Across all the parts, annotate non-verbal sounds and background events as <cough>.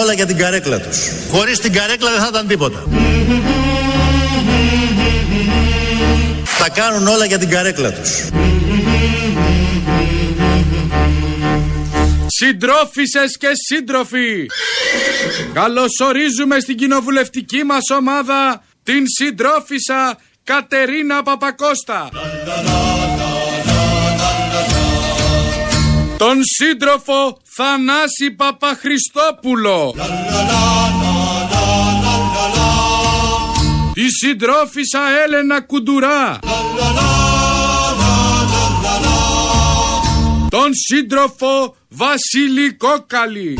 όλα για την καρέκλα τους. Χωρίς την καρέκλα δεν θα ήταν τίποτα. Τα κάνουν όλα για την καρέκλα τους. Συντρόφισσες και σύντροφοι, καλωσορίζουμε στην κοινοβουλευτική μας ομάδα την συντρόφισσα Κατερίνα Παπακώστα. Τον σύντροφο Θανάση Παπαχριστόπουλο. Τη συντρόφισσα Έλενα Κουντουρά. Τον σύντροφο Βασίλη Κόκαλη.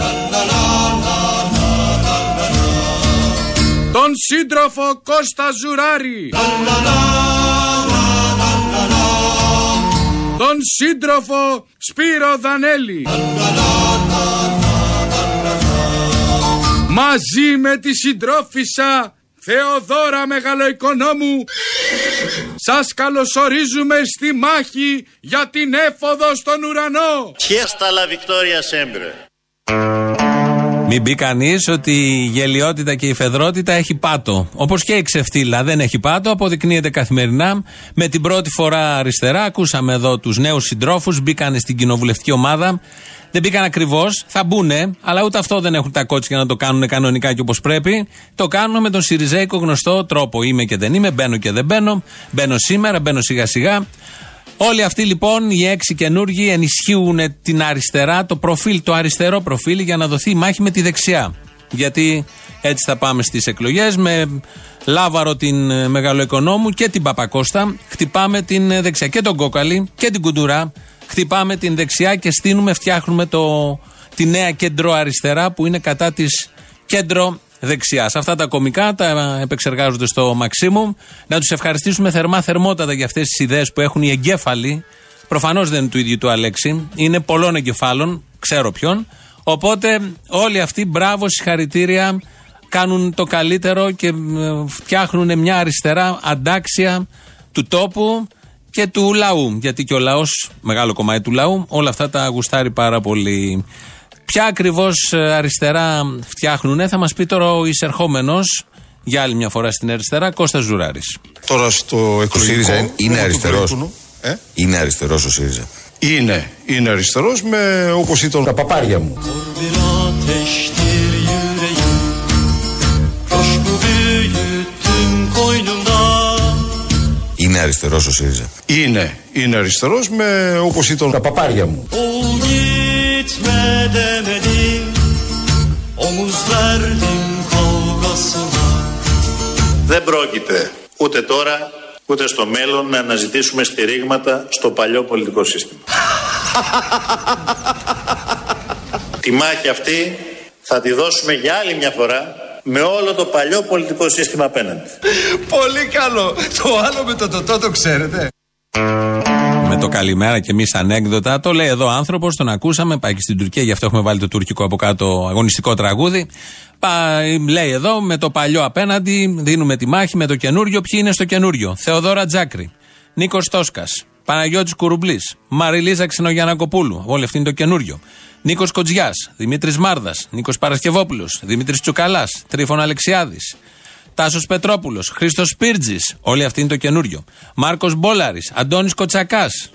Τον σύντροφο Κώστα Ζουράρη. Τον σύντροφο Σπύρο Δανέλη. Μαζί με τη συντρόφισσα Θεοδόρα Μεγαλοοικονόμου σας καλωσορίζουμε στη μάχη για την έφοδο στον ουρανό. Fiesta la victoria sempre. Μην πει κανείς ότι η γελιότητα και η φεδρότητα έχει πάτο. Όπως και η ξεφτύλα δεν έχει πάτο, αποδεικνύεται καθημερινά. Με την πρώτη φορά αριστερά, ακούσαμε εδώ τους νέους συντρόφους, μπήκαν στην κοινοβουλευτική ομάδα. Δεν μπήκαν ακριβώς, θα μπουν, αλλά ούτε αυτό δεν έχουν τα κότσια να το κάνουν κανονικά και όπως πρέπει. Το κάνουν με τον Σιριζέικο γνωστό τρόπο. Είμαι και δεν είμαι, μπαίνω και δεν μπαίνω. Μπαίνω σήμερα, μπαίνω σιγά σιγά. Όλοι αυτοί λοιπόν οι έξι καινούργοι ενισχύουν την αριστερά, το προφίλ, το αριστερό προφίλ για να δοθεί η μάχη με τη δεξιά. Γιατί έτσι θα πάμε στις εκλογές με Λάβαρο την ε, Μεγαλοοικονόμου και την Παπακώστα. Χτυπάμε την ε, δεξιά και τον Κόκαλη και την Κουντουρά. Χτυπάμε την δεξιά και στείνουμε, φτιάχνουμε το, τη νέα κέντρο αριστερά που είναι κατά της κέντρο δεξιά. Αυτά τα κομικά τα επεξεργάζονται στο Μαξίμουμ. Να τους ευχαριστήσουμε θερμά θερμότατα για αυτές τις ιδέες που έχουν οι εγκέφαλοι. Προφανώς δεν είναι του ίδιου του Αλέξη. Είναι πολλών εγκεφάλων, ξέρω ποιον. Οπότε όλοι αυτοί μπράβο, συγχαρητήρια, κάνουν το καλύτερο και φτιάχνουν μια αριστερά αντάξια του τόπου και του λαού. Γιατί και ο λαός, μεγάλο κομμάτι του λαού, όλα αυτά τα γουστάρει πάρα πολύ. Ποια ακριβώς ε, αριστερά φτιάχνουν, θα μας πει τώρα ο εισερχόμενος για άλλη μια φορά στην αριστερά, Κώστας Ζουράρης. Τώρα στο εκλογικό. είναι, είναι αριστερός. Ε; Είναι αριστερός ο ΣΥΡΙΖΑ. Είναι, είναι αριστερός με όπως ήταν τα παπάρια μου. Είναι αριστερός ο ΣΥΡΙΖΑ. Είναι, είναι αριστερός με όπως ήταν τα παπάρια μου. Gitme demedim Omuz verdim kavgasına Δεν πρόκειται ούτε τώρα ούτε στο μέλλον να αναζητήσουμε στηρίγματα στο παλιό πολιτικό σύστημα. <laughs> Τη μάχη αυτή θα τη δώσουμε για άλλη μια φορά με όλο το παλιό πολιτικό σύστημα απέναντι. Πολύ καλό. Το άλλο με το τοτό το ξέρετε. Με το καλημέρα και εμείς ανέκδοτα. Το λέει εδώ ο άνθρωπος, τον ακούσαμε. Πάει και στην Τουρκία, γι' αυτό έχουμε βάλει το τουρκικό από κάτω αγωνιστικό τραγούδι. Πάει, λέει εδώ με το παλιό απέναντι, δίνουμε τη μάχη με το καινούριο. Ποιοι είναι στο καινούριο. Θεοδόρα Τζάκρη, Νίκος Τόσκας, Παναγιώτης Κουρουμπλή, Μαριλίζα Ξενογιανακοπούλου. Όλοι αυτοί είναι το καινούριο. Νίκος Κοτζιάς, Δημήτρης Μάρδας, Νίκος Παρασκευόπουλος, Δημήτρης Τσουκαλάς, Τρίφων Αλεξιάδης, Τάσος Πετρόπουλος, Χρήστος Πίρτζη, όλοι αυτοί είναι το καινούριο. Μάρκος Μπόλαρης, Αντώνης Κοτσακάς,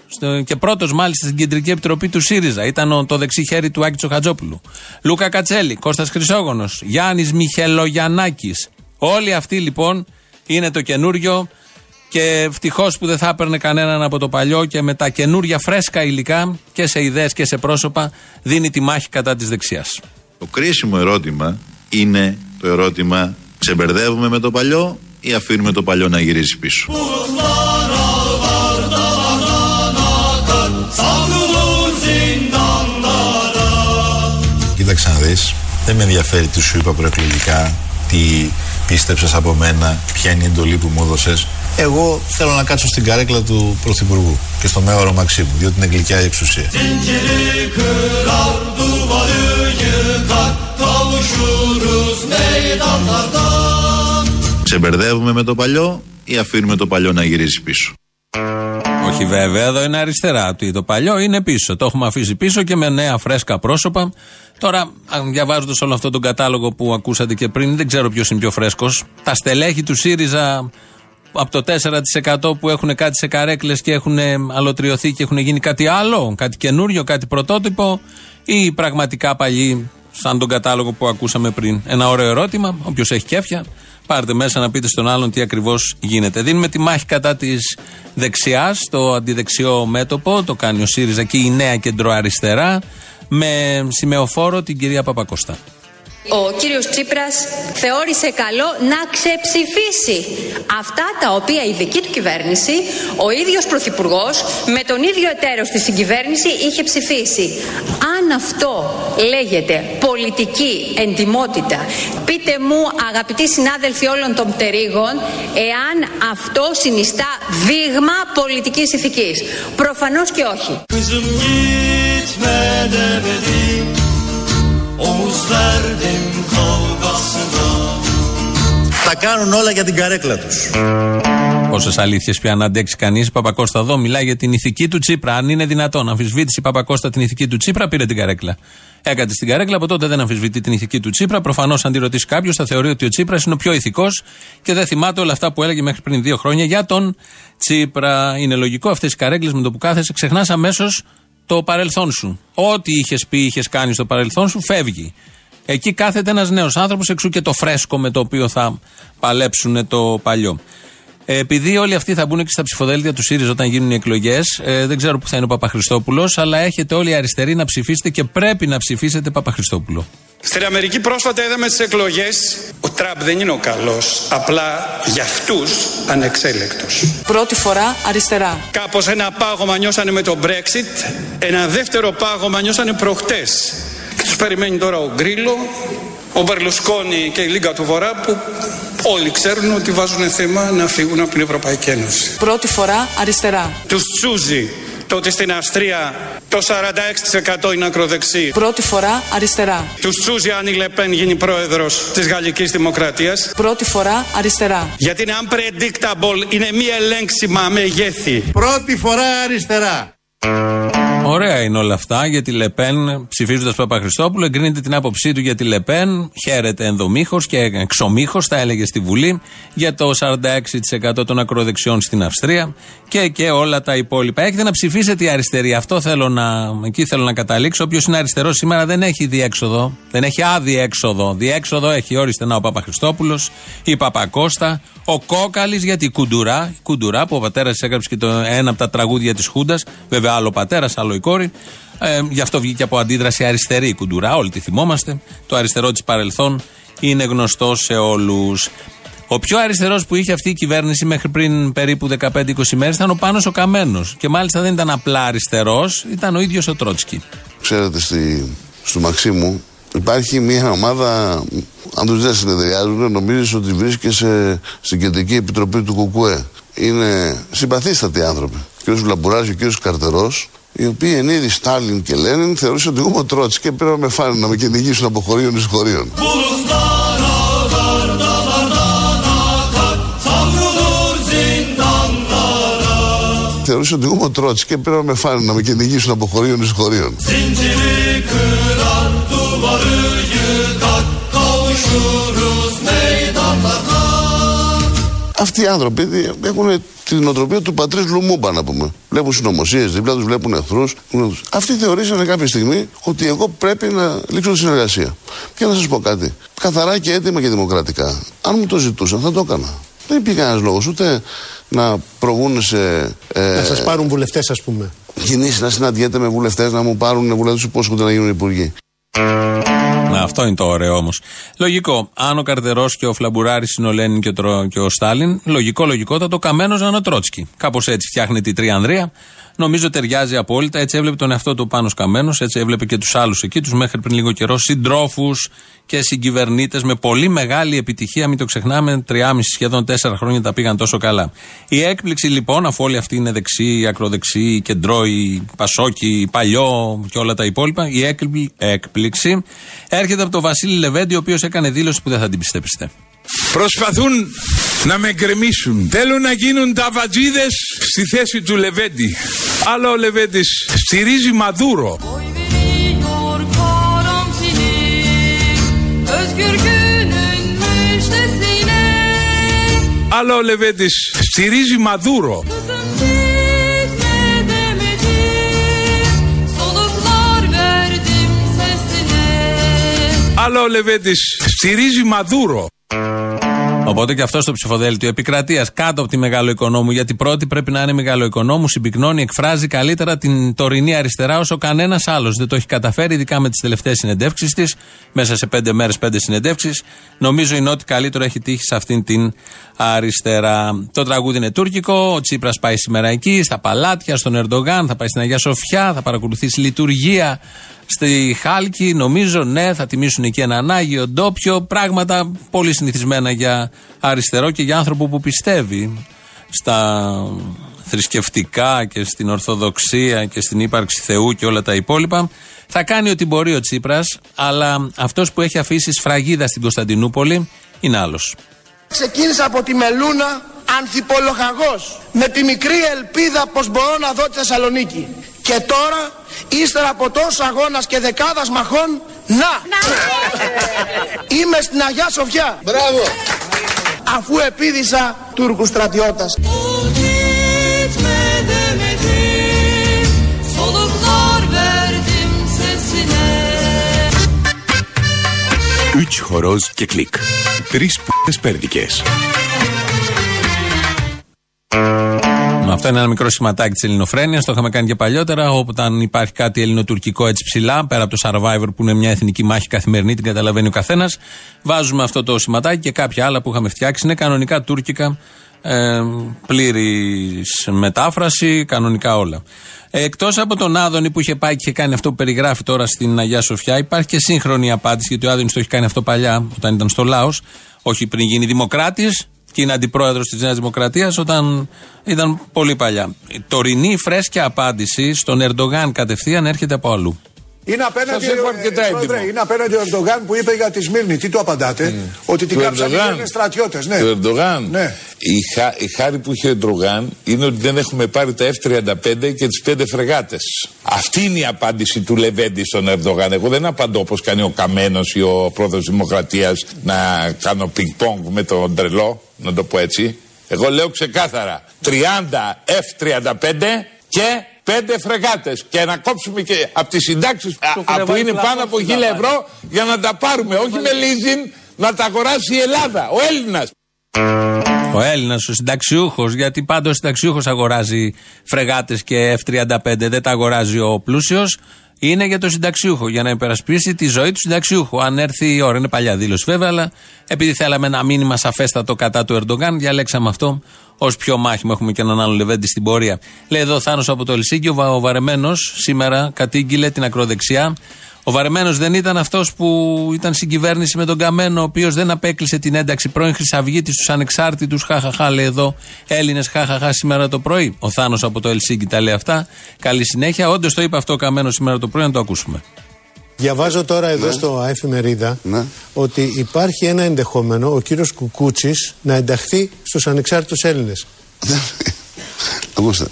και πρώτος μάλιστα στην κεντρική επιτροπή του ΣΥΡΙΖΑ, ήταν το δεξί χέρι του Άκη Τσοχατζόπουλου. Λούκα Κατσέλη, Κώστας Χρυσόγονος, Γιάννης Μιχελογιανάκη. Όλοι αυτοί λοιπόν είναι το καινούριο και ευτυχώς που δεν θα έπαιρνε κανέναν από το παλιό και με τα καινούρια φρέσκα υλικά και σε ιδέες και σε πρόσωπα δίνει τη μάχη κατά της δεξιάς. Το κρίσιμο ερώτημα είναι το ερώτημα ξεμπερδεύουμε με το παλιό ή αφήνουμε το παλιό να γυρίσει πίσω. Κοίταξε να δεις, δεν με ενδιαφέρει τι σου είπα προεκλογικά, τι πίστεψες από μένα, ποια είναι η εντολή που μου έδωσες; Εγώ θέλω να κάτσω στην καρέκλα του Πρωθυπουργού και στο μέωρο Μαξίμου, διότι είναι γλυκιά η εξουσία. Zinciri kırar duvarı yıkar Kavuşuruz meydanlarda Ξεμπερδεύουμε με το παλιό ή αφήνουμε το παλιό να γυρίσει πίσω; Όχι βέβαια, εδώ είναι αριστερά. Το παλιό είναι πίσω. Το έχουμε αφήσει πίσω και με νέα φρέσκα πρόσωπα. Τώρα, διαβάζοντας όλο αυτό τον κατάλογο που ακούσατε και πριν, δεν ξέρω ποιος είναι πιο φρέσκος. Τα στελέχη του ΣΥΡΙΖΑ από το 4% που έχουν κάτι σε καρέκλες και έχουν αλωτριωθεί και έχουν γίνει κάτι άλλο, κάτι καινούριο, κάτι πρωτότυπο ή πραγματικά παλιοί σαν τον κατάλογο που ακούσαμε πριν. Ένα ωραίο ερώτημα, όποιος έχει κέφια, πάρτε μέσα να πείτε στον άλλον τι ακριβώς γίνεται. Δίνουμε τη μάχη κατά της δεξιάς, το αντιδεξιό μέτωπο, το κάνει ο ΣΥΡΙΖΑ και η νέα κεντροαριστερά, με σημεοφόρο την κυρία Παπακοστά. Ο κύριος Τσίπρας θεώρησε καλό να ξεψηφίσει αυτά τα οποία η δική του κυβέρνηση, ο ίδιος Πρωθυπουργός, με τον ίδιο εταίρο στη συγκυβέρνηση είχε ψηφίσει. Αν αυτό λέγεται πολιτική εντιμότητα, πείτε μου αγαπητοί συνάδελφοι όλων των πτερίγων, εάν αυτό συνιστά δείγμα πολιτικής ηθικής. Προφανώς και όχι. Τα κάνουν όλα για την καρέκλα τους. Πόσες αλήθειες πια να αντέξει κανείς. Παπακώστα εδώ μιλάει για την ηθική του Τσίπρα. Αν είναι δυνατόν, αμφισβήτηση Παπακώστα την ηθική του Τσίπρα, πήρε την καρέκλα. Έκατε στην καρέκλα, από τότε δεν αμφισβητεί την ηθική του Τσίπρα. Προφανώς, αν τη ρωτήσει κάποιος, θα θεωρεί ότι ο Τσίπρας είναι ο πιο ηθικός και δεν θυμάται όλα αυτά που έλεγε μέχρι πριν δύο χρόνια για τον Τσίπρα. Είναι λογικό αυτές οι καρέκλες με το που κάθεσαι, ξεχνάς αμέσως το παρελθόν σου. Ό,τι είχες πει, είχες κάνει στο παρελθόν σου, φεύγει. Εκεί κάθεται ένας νέος άνθρωπος, εξού και το φρέσκο με το οποίο θα παλέψουν το παλιό. Ε, επειδή όλοι αυτοί θα μπουν και στα ψηφοδέλτια του ΣΥΡΙΖΑ όταν γίνουν οι εκλογές, ε, δεν ξέρω που θα είναι ο Παπαχριστόπουλος, αλλά έχετε όλοι οι αριστεροί να ψηφίσετε και πρέπει να ψηφίσετε Παπαχριστόπουλο. Στην Αμερική πρόσφατα είδαμε τι εκλογές. Ο Τραμπ δεν είναι ο καλός, απλά για αυτούς ανεξέλεκτος. Πρώτη φορά αριστερά. Κάπως ένα πάγωμα νιώσανε με το Brexit, ένα δεύτερο πάγωμα νιώσανε προχτές. Και τους περιμένει τώρα ο Γκρίλο, ο Μπερλουσκόνη και η Λίγκα του Βορρά που όλοι ξέρουν ότι βάζουν θέμα να φύγουν από την Ευρωπαϊκή Ένωση. Πρώτη φορά αριστερά. Τους τσούζει το ότι στην Αυστρία το 46% είναι ακροδεξί. Πρώτη φορά αριστερά. Τους τσούζει αν η Λεπέν γίνει πρόεδρος της Γαλλικής Δημοκρατίας. Πρώτη φορά αριστερά. Γιατί είναι unpredictable, είναι μη ελέγξιμα μεγέθη. Πρώτη φορά αριστερά. Ωραία είναι όλα αυτά για τη Λεπέν. Ψηφίζοντας Παπαχριστόπουλο, εγκρίνεται την άποψή του για τη Λεπέν. Χαίρεται ενδομήχο και εξομήχο, τα έλεγε στη Βουλή, για το 46% των ακροδεξιών στην Αυστρία και, και όλα τα υπόλοιπα. Έχετε να ψηφίσετε η αριστερή. Αυτό θέλω να, εκεί θέλω να καταλήξω. Όποιος είναι αριστερός σήμερα δεν έχει διέξοδο. Δεν έχει άδιέξοδο. Διέξοδο έχει όριστε να ο Παπαχριστόπουλο, η Παπακώστα, ο Κόκαλης γιατί κουντουρά, κουντουρά που ο πατέρας έγραψε και το ένα από τα τραγούδια της Χούντας. Βέβαια άλλο πατέρας, άλλο η κόρη. Ε, γι' αυτό βγήκε από αντίδραση αριστερή η κουντουρά, όλοι τη θυμόμαστε. Το αριστερό της παρελθόν είναι γνωστό σε όλους. Ο πιο αριστερός που είχε αυτή η κυβέρνηση μέχρι πριν περίπου 15-20 μέρες ήταν ο Πάνος ο Καμένος. Και μάλιστα δεν ήταν απλά αριστερός, ήταν ο ίδιος ο Τρότσκι. Ξέρετε, στη, στο Μαξίμου υπάρχει μια ομάδα, αν τους δεν συνεδριάζουν, νομίζεις ότι βρίσκεσαι στην κεντρική επιτροπή του Κουκουέ. Είναι συμπαθήστατοι άνθρωποι. Ο κ. Βλαμπουράζη και ο κ. Καρτερός, οι οποίοι εν είδη Στάλιν και Λένιν θεωρούσαν ότι εγώ είμαι ο Τρότσκι και πρέπει να με φάνε να με κυνηγήσουν από χωρίων εις χωρίων. Θεωρούσαν ότι εγώ είμαι ο Τρότσκι και πρέπει να με φάνε να με κυνηγήσουν από χωρίων εις χωρίων. Zinciri kıran duvarı yıkar Kavuşuruz meydanlarda Αυτοί οι άνθρωποι έχουν την νοοτροπία του πατρί Λουμούμπα, να πούμε. Βλέπουν συνωμοσίες, δίπλα τους βλέπουν εχθρούς. Αυτοί θεωρήσαν κάποια στιγμή ότι εγώ πρέπει να λήξω τη συνεργασία. Και να σας πω κάτι. Καθαρά και έτοιμα και δημοκρατικά. Αν μου το ζητούσαν, θα το έκανα. Δεν υπήρχε κανένας λόγος ούτε να προβούν σε. Ε, Να σας πάρουν βουλευτές, ας πούμε. Κινήσει να συναντιέται με βουλευτές, να μου πάρουν βουλευτές που υπόσχονται να γίνουν υπουργοί. Música Να, αυτό είναι το ωραίο όμως. Λογικό. Αν ο Καρτερός και ο Φλαμπουράρης είναι ο Λένιν και ο, Τρο- και ο Στάλιν, λογικό, λογικότατο, καμένος να είναι ο Τρότσκι. Κάπως έτσι φτιάχνεται η Τριανδρία. Νομίζω ταιριάζει απόλυτα. Έτσι έβλεπε τον εαυτό του πάνω καμένος, έτσι έβλεπε και τους άλλους εκεί, τους μέχρι πριν λίγο καιρό συντρόφους και συγκυβερνήτες με πολύ μεγάλη επιτυχία. Μην το ξεχνάμε, 3,5 σχεδόν 4 χρόνια τα πήγαν τόσο καλά. Η έκπληξη λοιπόν, αφού όλοι αυτοί είναι δεξί, ακροδεξί, κεντρώοι, πασόκι, παλιό και όλα τα υπόλοιπα, η έκπλη- έκπληξη έρχεται από τον Βασίλη Λεβέντη, ο οποίος έκανε δήλωση που δεν θα την πιστέψετε. Προσπαθούν να με γκρεμίσουν. Θέλουν να γίνουν τα βατζίδες στη θέση του Λεβέντη. Αλλά ο Λεβέντης στηρίζει Μαδούρο. Biliyor karanfili Özgür günün müjdesine Αλλά ο Λεβέντης στηρίζει Μαδούρο. Sesine Αλλά ο Λεβέντης στηρίζει Μαδούρο. Οπότε και αυτό στο ψηφοδέλτιο επικρατείας κάτω από τη μεγάλο οικονόμου, γιατί πρώτη πρέπει να είναι μεγάλο οικονόμου, συμπυκνώνει, εκφράζει καλύτερα την τωρινή αριστερά όσο κανένας άλλος. Δεν το έχει καταφέρει, ειδικά με τις τελευταίες συνεντεύξεις της, μέσα σε πέντε μέρες, πέντε συνεντεύξεις. Νομίζω είναι ό,τι καλύτερο έχει τύχει σε αυτήν την αριστερά. Το τραγούδι είναι τουρκικό, ο Τσίπρας πάει σήμερα εκεί, στα παλάτια, στον Ερντογάν, θα πάει στην Αγία Σοφιά, θα παρακολουθήσει λειτουργία στη Χάλκη, νομίζω, ναι, θα τιμήσουν εκεί έναν Άγιο ντόπιο. Πράγματα πολύ συνηθισμένα για αριστερό και για άνθρωπο που πιστεύει στα θρησκευτικά και στην Ορθοδοξία και στην ύπαρξη Θεού και όλα τα υπόλοιπα. Θα κάνει ό,τι μπορεί ο Τσίπρας, αλλά αυτός που έχει αφήσει σφραγίδα στην Κωνσταντινούπολη είναι άλλος. Ξεκίνησα από τη Μελούνα ανθιπολογαγός με τη μικρή ελπίδα πως μπορώ να δω τη Θεσσαλονίκη. Και τώρα, ύστερα από τόσο αγώνας και δεκάδας μαχών, να! Είμαι στην Αγιά Σοφιά. Μπράβο! Αφού επίδησα Τούρκους στρατιώτας. Gitme demedim Soluklar verdim sesine Üç horoz και κλικ. Τρεις π***ες πέρδικες. Αυτό είναι ένα μικρό σηματάκι της ελληνοφρένειας. Το είχαμε κάνει και παλιότερα. Όταν υπάρχει κάτι ελληνοτουρκικό έτσι ψηλά, πέρα από το survivor που είναι μια εθνική μάχη καθημερινή, την καταλαβαίνει ο καθένας, βάζουμε αυτό το σηματάκι και κάποια άλλα που είχαμε φτιάξει. Είναι κανονικά τουρκικά, ε, πλήρης μετάφραση, κανονικά όλα. Ε, Εκτός από τον Άδωνη που είχε πάει και είχε κάνει αυτό που περιγράφει τώρα στην Αγία Σοφιά, υπάρχει και σύγχρονη απάντηση, γιατί ο Άδωνης το έχει κάνει αυτό παλιά, όταν ήταν στο Λάος, όχι πριν γίνει δημοκράτης, και είναι αντιπρόεδρος της Νέας Δημοκρατίας όταν ήταν πολύ παλιά. Η τωρινή φρέσκια απάντηση στον Ερντογάν κατευθείαν έρχεται από αλλού. Είναι απέναντι, Σας έχω ε, αρκετά πρόεδρε, έντιμο. είναι απέναντι ο Ερντογάν που είπε για τη Σμύρνη. Τι του απαντάτε, ότι την Του κάψανε οι Ερντογάν. Έλληνες στρατιώτες. Ναι. Του Ερντογάν. Ναι. Η, χα- η χάρη που είχε ο Ερντογάν είναι ότι δεν έχουμε πάρει τα F-35 και τις πέντε φρεγάτες. Αυτή είναι η απάντηση του Λεβέντη στον Ερντογάν. Εγώ δεν απαντώ όπως κάνει ο Καμένος ή ο πρόεδρος Δημοκρατίας να κάνω πινκ-πονγκ με τον τρελό, να το πω έτσι. Εγώ λέω ξεκάθαρα 30 F-35 και πέντε φρεγάτες και να κόψουμε και από τις συντάξεις α, α, που είναι πάνω από 1000 ευρώ για να τα πάρουμε όχι με leasing να τα αγοράσει η Ελλάδα, ο Έλληνας. Ο Έλληνας, ο συνταξιούχος, γιατί πάντα ο συνταξιούχος αγοράζει φρεγάτες και F35, δεν τα αγοράζει ο πλούσιος. Είναι για το συνταξιούχο, για να υπερασπίσει τη ζωή του συνταξιούχου. Αν έρθει η ώρα, είναι παλιά δήλωση βέβαια, αλλά επειδή θέλαμε ένα μήνυμα σαφέστατο κατά του Ερντογάν, διαλέξαμε αυτό ως πιο μάχημο. Έχουμε και έναν άλλο Λεβέντη στην πορεία. Λέει εδώ ο Θάνος από το Ελσίκιο, ο, Βα- ο Βαρεμένος σήμερα κατήγγειλε την ακροδεξιά. Ο Βαρεμένος δεν ήταν αυτός που ήταν στην κυβέρνηση με τον Καμένο, ο οποίος δεν απέκλεισε την ένταξη πρώην Χρυσαυγήτη στους ανεξάρτητους. Χαχαχά, λέει εδώ Έλληνες, χαχαχά σήμερα το πρωί. Ο Θάνος από το Ελσίγκη τα λέει αυτά. Καλή συνέχεια. Όντως το είπε αυτό ο Καμένος σήμερα το πρωί, να το ακούσουμε. Διαβάζω τώρα εδώ στο εφημερίδα ότι υπάρχει ένα ενδεχόμενο ο κύριος Κουκούτσης να ενταχθεί στους ανεξάρτητους Έλληνες. <laughs> Ακούστε,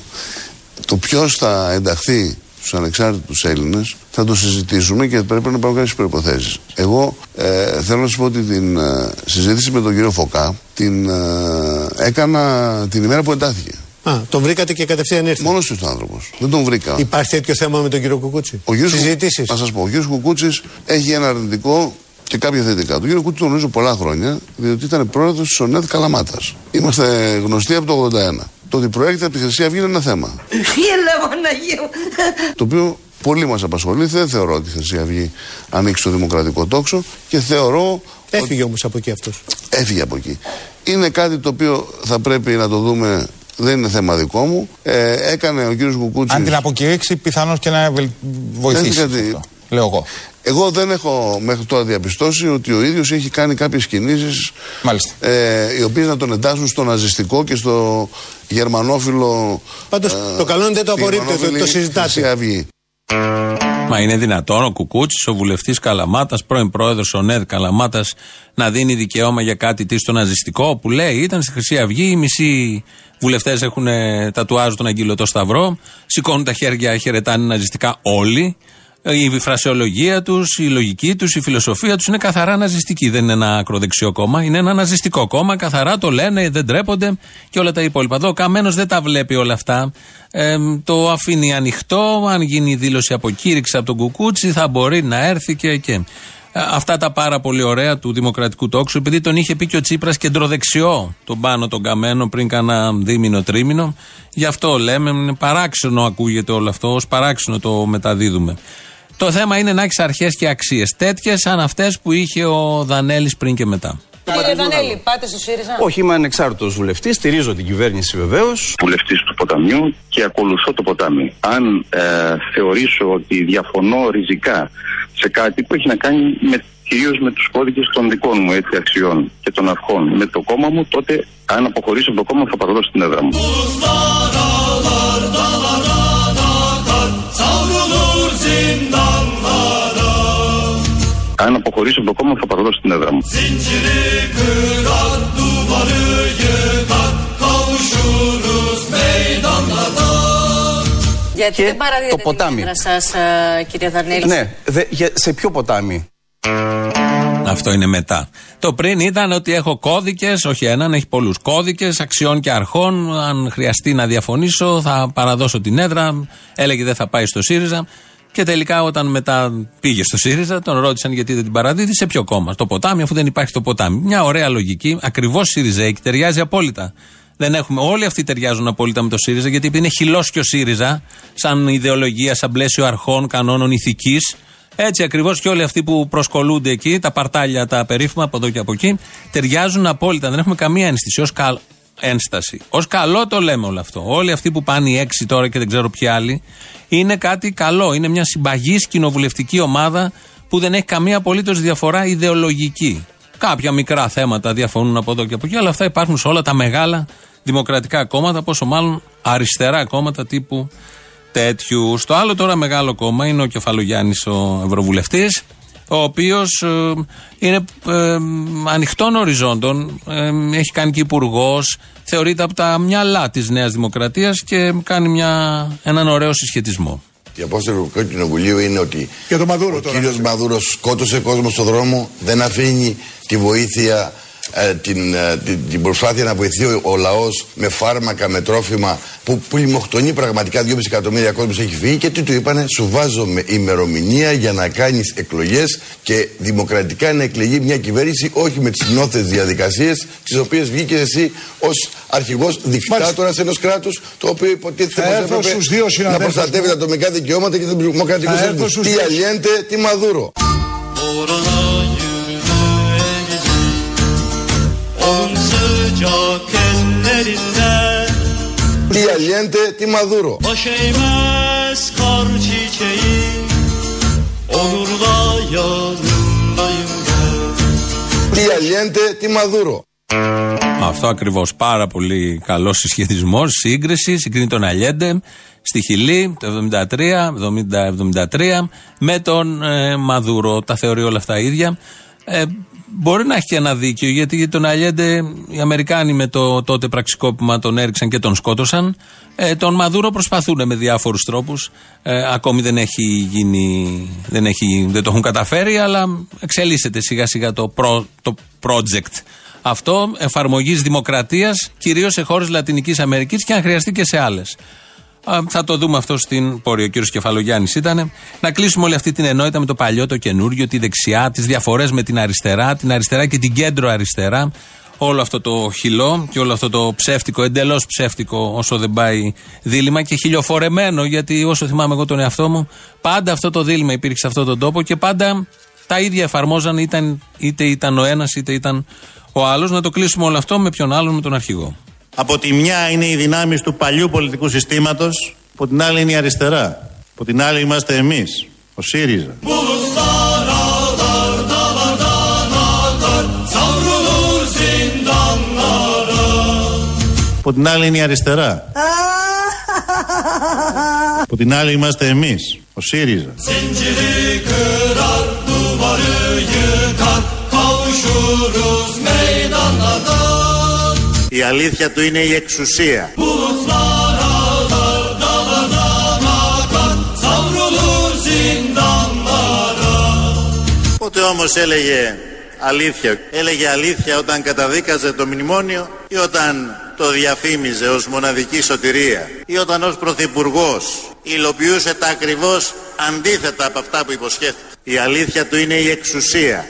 το ποιος θα ενταχθεί στους ανεξάρτητους Έλληνες θα το συζητήσουμε και πρέπει να υπάρχουν κάποιες προποθέσει. Εγώ ε, θέλω να σας πω ότι την ε, συζήτηση με τον κύριο Φωκά την ε, έκανα την ημέρα που εντάθηκε. Α, τον βρήκατε και κατευθείαν ήρθε. Μόνος του άνθρωπος. Δεν τον βρήκα. Υπάρχει τέτοιο θέμα με τον κύριο Κουκούτσι; Ο κύριος Κου- Συζητήσεις. Να σας πω, ο κύριος Κουκούτσι έχει ένα αρνητικό και κάποια θετικά. Τον κύριο Κουκούτσι τον γνωρίζω πολλά χρόνια, διότι ήταν πρόεδρος της ΟΝΕΔ Καλαμάτας. Είμαστε γνωστοί από το 81. Το ότι προέρχεται από τη Χρυσή Αυγή είναι ένα θέμα. το οποίο πολύ μας απασχολεί. Δεν θεωρώ ότι η Χρυσή Αυγή ανοίξει το δημοκρατικό τόξο και θεωρώ. Έφυγε όμως από εκεί αυτός. Έφυγε από εκεί. Είναι κάτι το οποίο θα πρέπει να το δούμε. Δεν είναι θέμα δικό μου. Ε, έκανε ο κύριος Κουκούτσης... Αν την αποκηρύξει, πιθανώς και να βελ- βοηθήσει. Ξέρετε κάτι, αυτό, Λέω εγώ. Εγώ δεν έχω μέχρι τώρα διαπιστώσει ότι ο ίδιος έχει κάνει κάποιες κινήσεις ε, οι οποίες να τον εντάσσουν στο ναζιστικό και στο γερμανόφιλο Πάντως, το καλό είναι δεν το στη απορρίπτετε, γερμανόφιλη το συζητάτε. Χρυσή Αυγή. Μα είναι δυνατόν ο Κουκούτσι, ο βουλευτής Καλαμάτας, πρώην πρόεδρος ο ΝΕΔ Καλαμάτας, να δίνει δικαίωμα για κάτι τι στο ναζιστικό που λέει ήταν στη Χρυσή Αυγή, οι μισοί βουλευτές έχουν τατουάζουν τον αγγελωτό σταυρό, σηκώνουν τα χέρια, χαιρετάνε ναζιστικά όλοι. Η φρασεολογία τους, η λογική τους, η φιλοσοφία τους είναι καθαρά ναζιστική. Δεν είναι ένα ακροδεξιό κόμμα, είναι ένα ναζιστικό κόμμα. Καθαρά το λένε, δεν τρέπονται και όλα τα υπόλοιπα. Εδώ ο Καμένος δεν τα βλέπει όλα αυτά. Ε, το αφήνει ανοιχτό. Αν γίνει η δήλωση αποκήρυξης από τον Κουκούτσι, θα μπορεί να έρθει και. και. Ε, Αυτά τα πάρα πολύ ωραία του δημοκρατικού τόξου, επειδή τον είχε πει και ο Τσίπρας κεντροδεξιό τον πάνω τον Καμένο πριν κάνα δίμηνο τρίμηνο. Γι' αυτό λέμε, είναι παράξενο ακούγεται όλο αυτό, ως παράξενο το μεταδίδουμε. Το θέμα είναι να έχεις αρχές και αξίες. Τέτοιες σαν αυτές που είχε ο Δανέλης πριν και μετά. Κύριε Δανέλη, πάτε στο ΣΥΡΙΖΑ. Όχι, είμαι ανεξάρτητος βουλευτής, στηρίζω την κυβέρνηση βεβαίως. Βουλευτής του ποταμιού και ακολουθώ το ποτάμι. Αν ε, θεωρήσω ότι διαφωνώ ριζικά σε κάτι που έχει να κάνει με κυρίως με τους κώδικες των δικών μου έτσι, αξιών και των αρχών με το κόμμα μου, τότε αν αποχωρήσω από το κόμμα θα παραδώσω την έδρα μου. Savrulur zindanlara Αν αποχωρήσω από το κόμμα θα παραδώσω την έδρα μου. Zinciri kırar duvarı yıkar Kavuşuruz meydanlarda Γιατί δεν παραδίδετε το την ποτάμι. έδρα σας, ε, κύριε Δανέλη. Ναι, δε- για- σε ποιο ποτάμι; Αυτό είναι μετά. Το πριν ήταν ότι έχω κώδικες, όχι έναν, έχει πολλούς κώδικες αξιών και αρχών. Αν χρειαστεί να διαφωνήσω, θα παραδώσω την έδρα. Έλεγε δεν θα πάει στο ΣΥΡΙΖΑ. Και τελικά, όταν μετά πήγε στο ΣΥΡΙΖΑ, τον ρώτησαν γιατί δεν την παραδίδει, σε ποιο κόμμα. Στο ποτάμι, αφού δεν υπάρχει το ποτάμι. Μια ωραία λογική, ακριβώς ΣΥΡΙΖΑ ταιριάζει απόλυτα. Δεν έχουμε, όλοι αυτοί ταιριάζουν απόλυτα με το ΣΥΡΙΖΑ, γιατί επειδή είναι χυλός και ο ΣΥΡΙΖΑ, σαν ιδεολογία, σαν πλαίσιο αρχών, κανόνων ηθικής, έτσι ακριβώς και όλοι αυτοί που προσκολούνται εκεί, τα παρτάλια, τα περίφημα από εδώ και από εκεί, ταιριάζουν απόλυτα. Δεν έχουμε καμία ένσταση. Ω καλ... ένσταση. Ως καλό το λέμε όλο αυτό. Όλοι αυτοί που πάνε οι έξι τώρα και δεν ξέρω ποιοι άλλοι, είναι κάτι καλό. Είναι μια συμπαγής κοινοβουλευτική ομάδα που δεν έχει καμία απολύτως διαφορά ιδεολογική. Κάποια μικρά θέματα διαφωνούν από εδώ και από εκεί, αλλά αυτά υπάρχουν σε όλα τα μεγάλα δημοκρατικά κόμματα, πόσο μάλλον αριστερά κόμματα τύπου τέτοιου. Στο άλλο τώρα μεγάλο κόμμα είναι ο Κεφαλογιάννης, ο Ευρωβουλευτής, ο οποίος είναι ε, ανοιχτών οριζόντων, ε, έχει κάνει και υπουργός, θεωρείται από τα μυαλά της Νέας Δημοκρατίας και κάνει μια, έναν ωραίο συσχετισμό. Η απόσταση του Ευρωπαϊκού Κοινοβουλίου είναι ότι Για το Μαδούρο ο τώρα. κύριος Μαδούρος σκότωσε κόσμο στον δρόμο, δεν αφήνει τη βοήθεια, ε, την, ε, την, την προσπάθεια να βοηθεί ο, ο λαός με φάρμακα, με τρόφιμα που, που λιμοκτονεί πραγματικά 2,5 εκατομμύρια κόσμος έχει φύγει και τι του είπανε, σου βάζω με ημερομηνία για να κάνεις εκλογές και δημοκρατικά να εκλεγεί μια κυβέρνηση όχι με τις νόθες διαδικασίες τις οποίες βγήκες εσύ ως αρχηγός δικτάτορας ενός κράτους το οποίο υποτίθεται Θα πως έρθω έπρεπε στους δύο να συναδέλφους προστατεύει τα ατομικά δικαιώματα και τα δημοκρατικούς Θα έρθω θεσμούς. στους Τι δύο- Αλιέντε, τι Μαδούρο. Sıcak ellerinden Τι Αλιέντε, τι Μαδούρο. Baş eğmez kar çiçeği Onurla yanındayım ben Τι Αλιέντε, τι Μαδούρο. Αυτό ακριβώς. Πάρα πολύ καλός συσχετισμός, σύγκριση. Συγκρίνει τον Αλιέντε στη Χιλή το 73, 70-73 με τον ε, Μαδούρο. Τα θεωρεί όλα αυτά ίδια. Ε, μπορεί να έχει και ένα δίκιο γιατί για τον Αλιέντε οι Αμερικάνοι με το τότε πραξικόπημα τον έριξαν και τον σκότωσαν. Ε, τον Μαδούρο προσπαθούν με διάφορους τρόπους. Ε, ακόμη δεν έχει γίνει, δεν, έχει, δεν το έχουν καταφέρει, αλλά εξελίσσεται σιγά σιγά το, προ, το project αυτό εφαρμογής δημοκρατίας, κυρίως σε χώρες Λατινικής Αμερικής και αν χρειαστεί και σε άλλες. Θα το δούμε αυτό στην πορεία. Ο κύριος Κεφαλογιάννης ήταν. Να κλείσουμε όλη αυτή την ενότητα με το παλιό, το καινούριο, τη δεξιά, τις διαφορές με την αριστερά, την αριστερά και την κέντρο αριστερά. Όλο αυτό το χυλό και όλο αυτό το ψεύτικο, εντελώς ψεύτικο όσο δεν πάει δίλημα και χιλιοφορεμένο γιατί όσο θυμάμαι εγώ τον εαυτό μου, πάντα αυτό το δίλημα υπήρξε σε αυτόν τον τόπο και πάντα τα ίδια εφαρμόζαν ήταν, είτε ήταν ο ένας είτε ήταν ο άλλος. Να το κλείσουμε όλο αυτό με ποιον άλλον, με τον αρχηγό. Από τη μια είναι οι δυνάμεις του παλιού πολιτικού συστήματος, από την άλλη είναι η αριστερά. Από την άλλη είμαστε εμείς, ο ΣΥΡΙΖΑ. Bulutlar ağlar dağlardan akar Savrulur zindanlara Από την άλλη είναι η αριστερά. Από την άλλη είμαστε εμείς, ο ΣΥΡΙΖΑ. Zinciri Η αλήθεια του είναι η εξουσία. Bulutlar ağlar, dağlardan akar, savrulur zindanlara. Πότε όμως έλεγε αλήθεια. Έλεγε αλήθεια όταν καταδίκαζε το μνημόνιο ή όταν το διαφήμιζε ως μοναδική σωτηρία ή όταν ως πρωθυπουργός υλοποιούσε τα ακριβώς αντίθετα από αυτά που υποσχέθηκε. Η αλήθεια του είναι η εξουσία.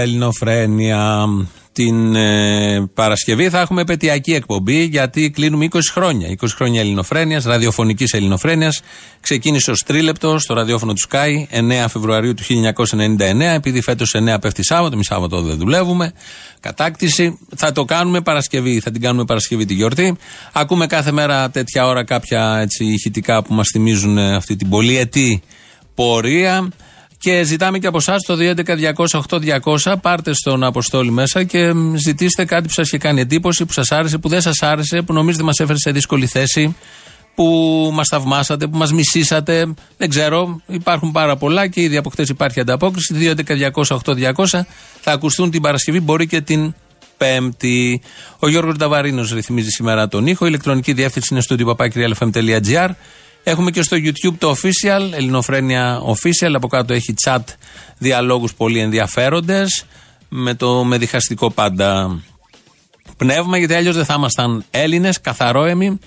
Εδώ Ελληνοφρένια. Την ε, Παρασκευή θα έχουμε επαιτειακή εκπομπή γιατί κλείνουμε 20 χρόνια. 20 χρόνια Ελληνοφρένειας, ραδιοφωνικής Ελληνοφρένειας. Ξεκίνησε ως τρίλεπτο στο ραδιόφωνο του Sky 9 Φεβρουαρίου του 1999. Επειδή φέτος 9 πέφτει Σάββατο, εμείς Σάββατο δεν δουλεύουμε. Κατάκτηση. Θα το κάνουμε Παρασκευή. Θα την κάνουμε Παρασκευή τη γιορτή. Ακούμε κάθε μέρα τέτοια ώρα κάποια έτσι, ηχητικά που μας θυμίζουν ε, αυτή την πολυετή πορεία. Και ζητάμε και από εσάς το 211-200-8200. Πάρτε στον Αποστόλη μέσα και μ, ζητήστε κάτι που σας είχε κάνει εντύπωση, που σας άρεσε, που δεν σας άρεσε, που νομίζετε μας έφερε σε δύσκολη θέση, που μας θαυμάσατε, που μας μισήσατε. Δεν ξέρω. Υπάρχουν πάρα πολλά και ήδη από χτες υπάρχει ανταπόκριση. 211-200-8200 θα ακουστούν την Παρασκευή, μπορεί και την Πέμπτη. Ο Γιώργος Νταβαρίνος ρυθμίζει σήμερα τον ήχο. Η ηλεκτρονική διεύθυνση είναι στο tupapakirialfm.gr. Έχουμε και στο YouTube το official, Ελληνοφρένια official. Από κάτω έχει chat διαλόγους πολύ ενδιαφέροντες. Με το με διχαστικό πάντα πνεύμα, γιατί αλλιώς δεν θα ήμασταν Έλληνες, καθαρόεμοι.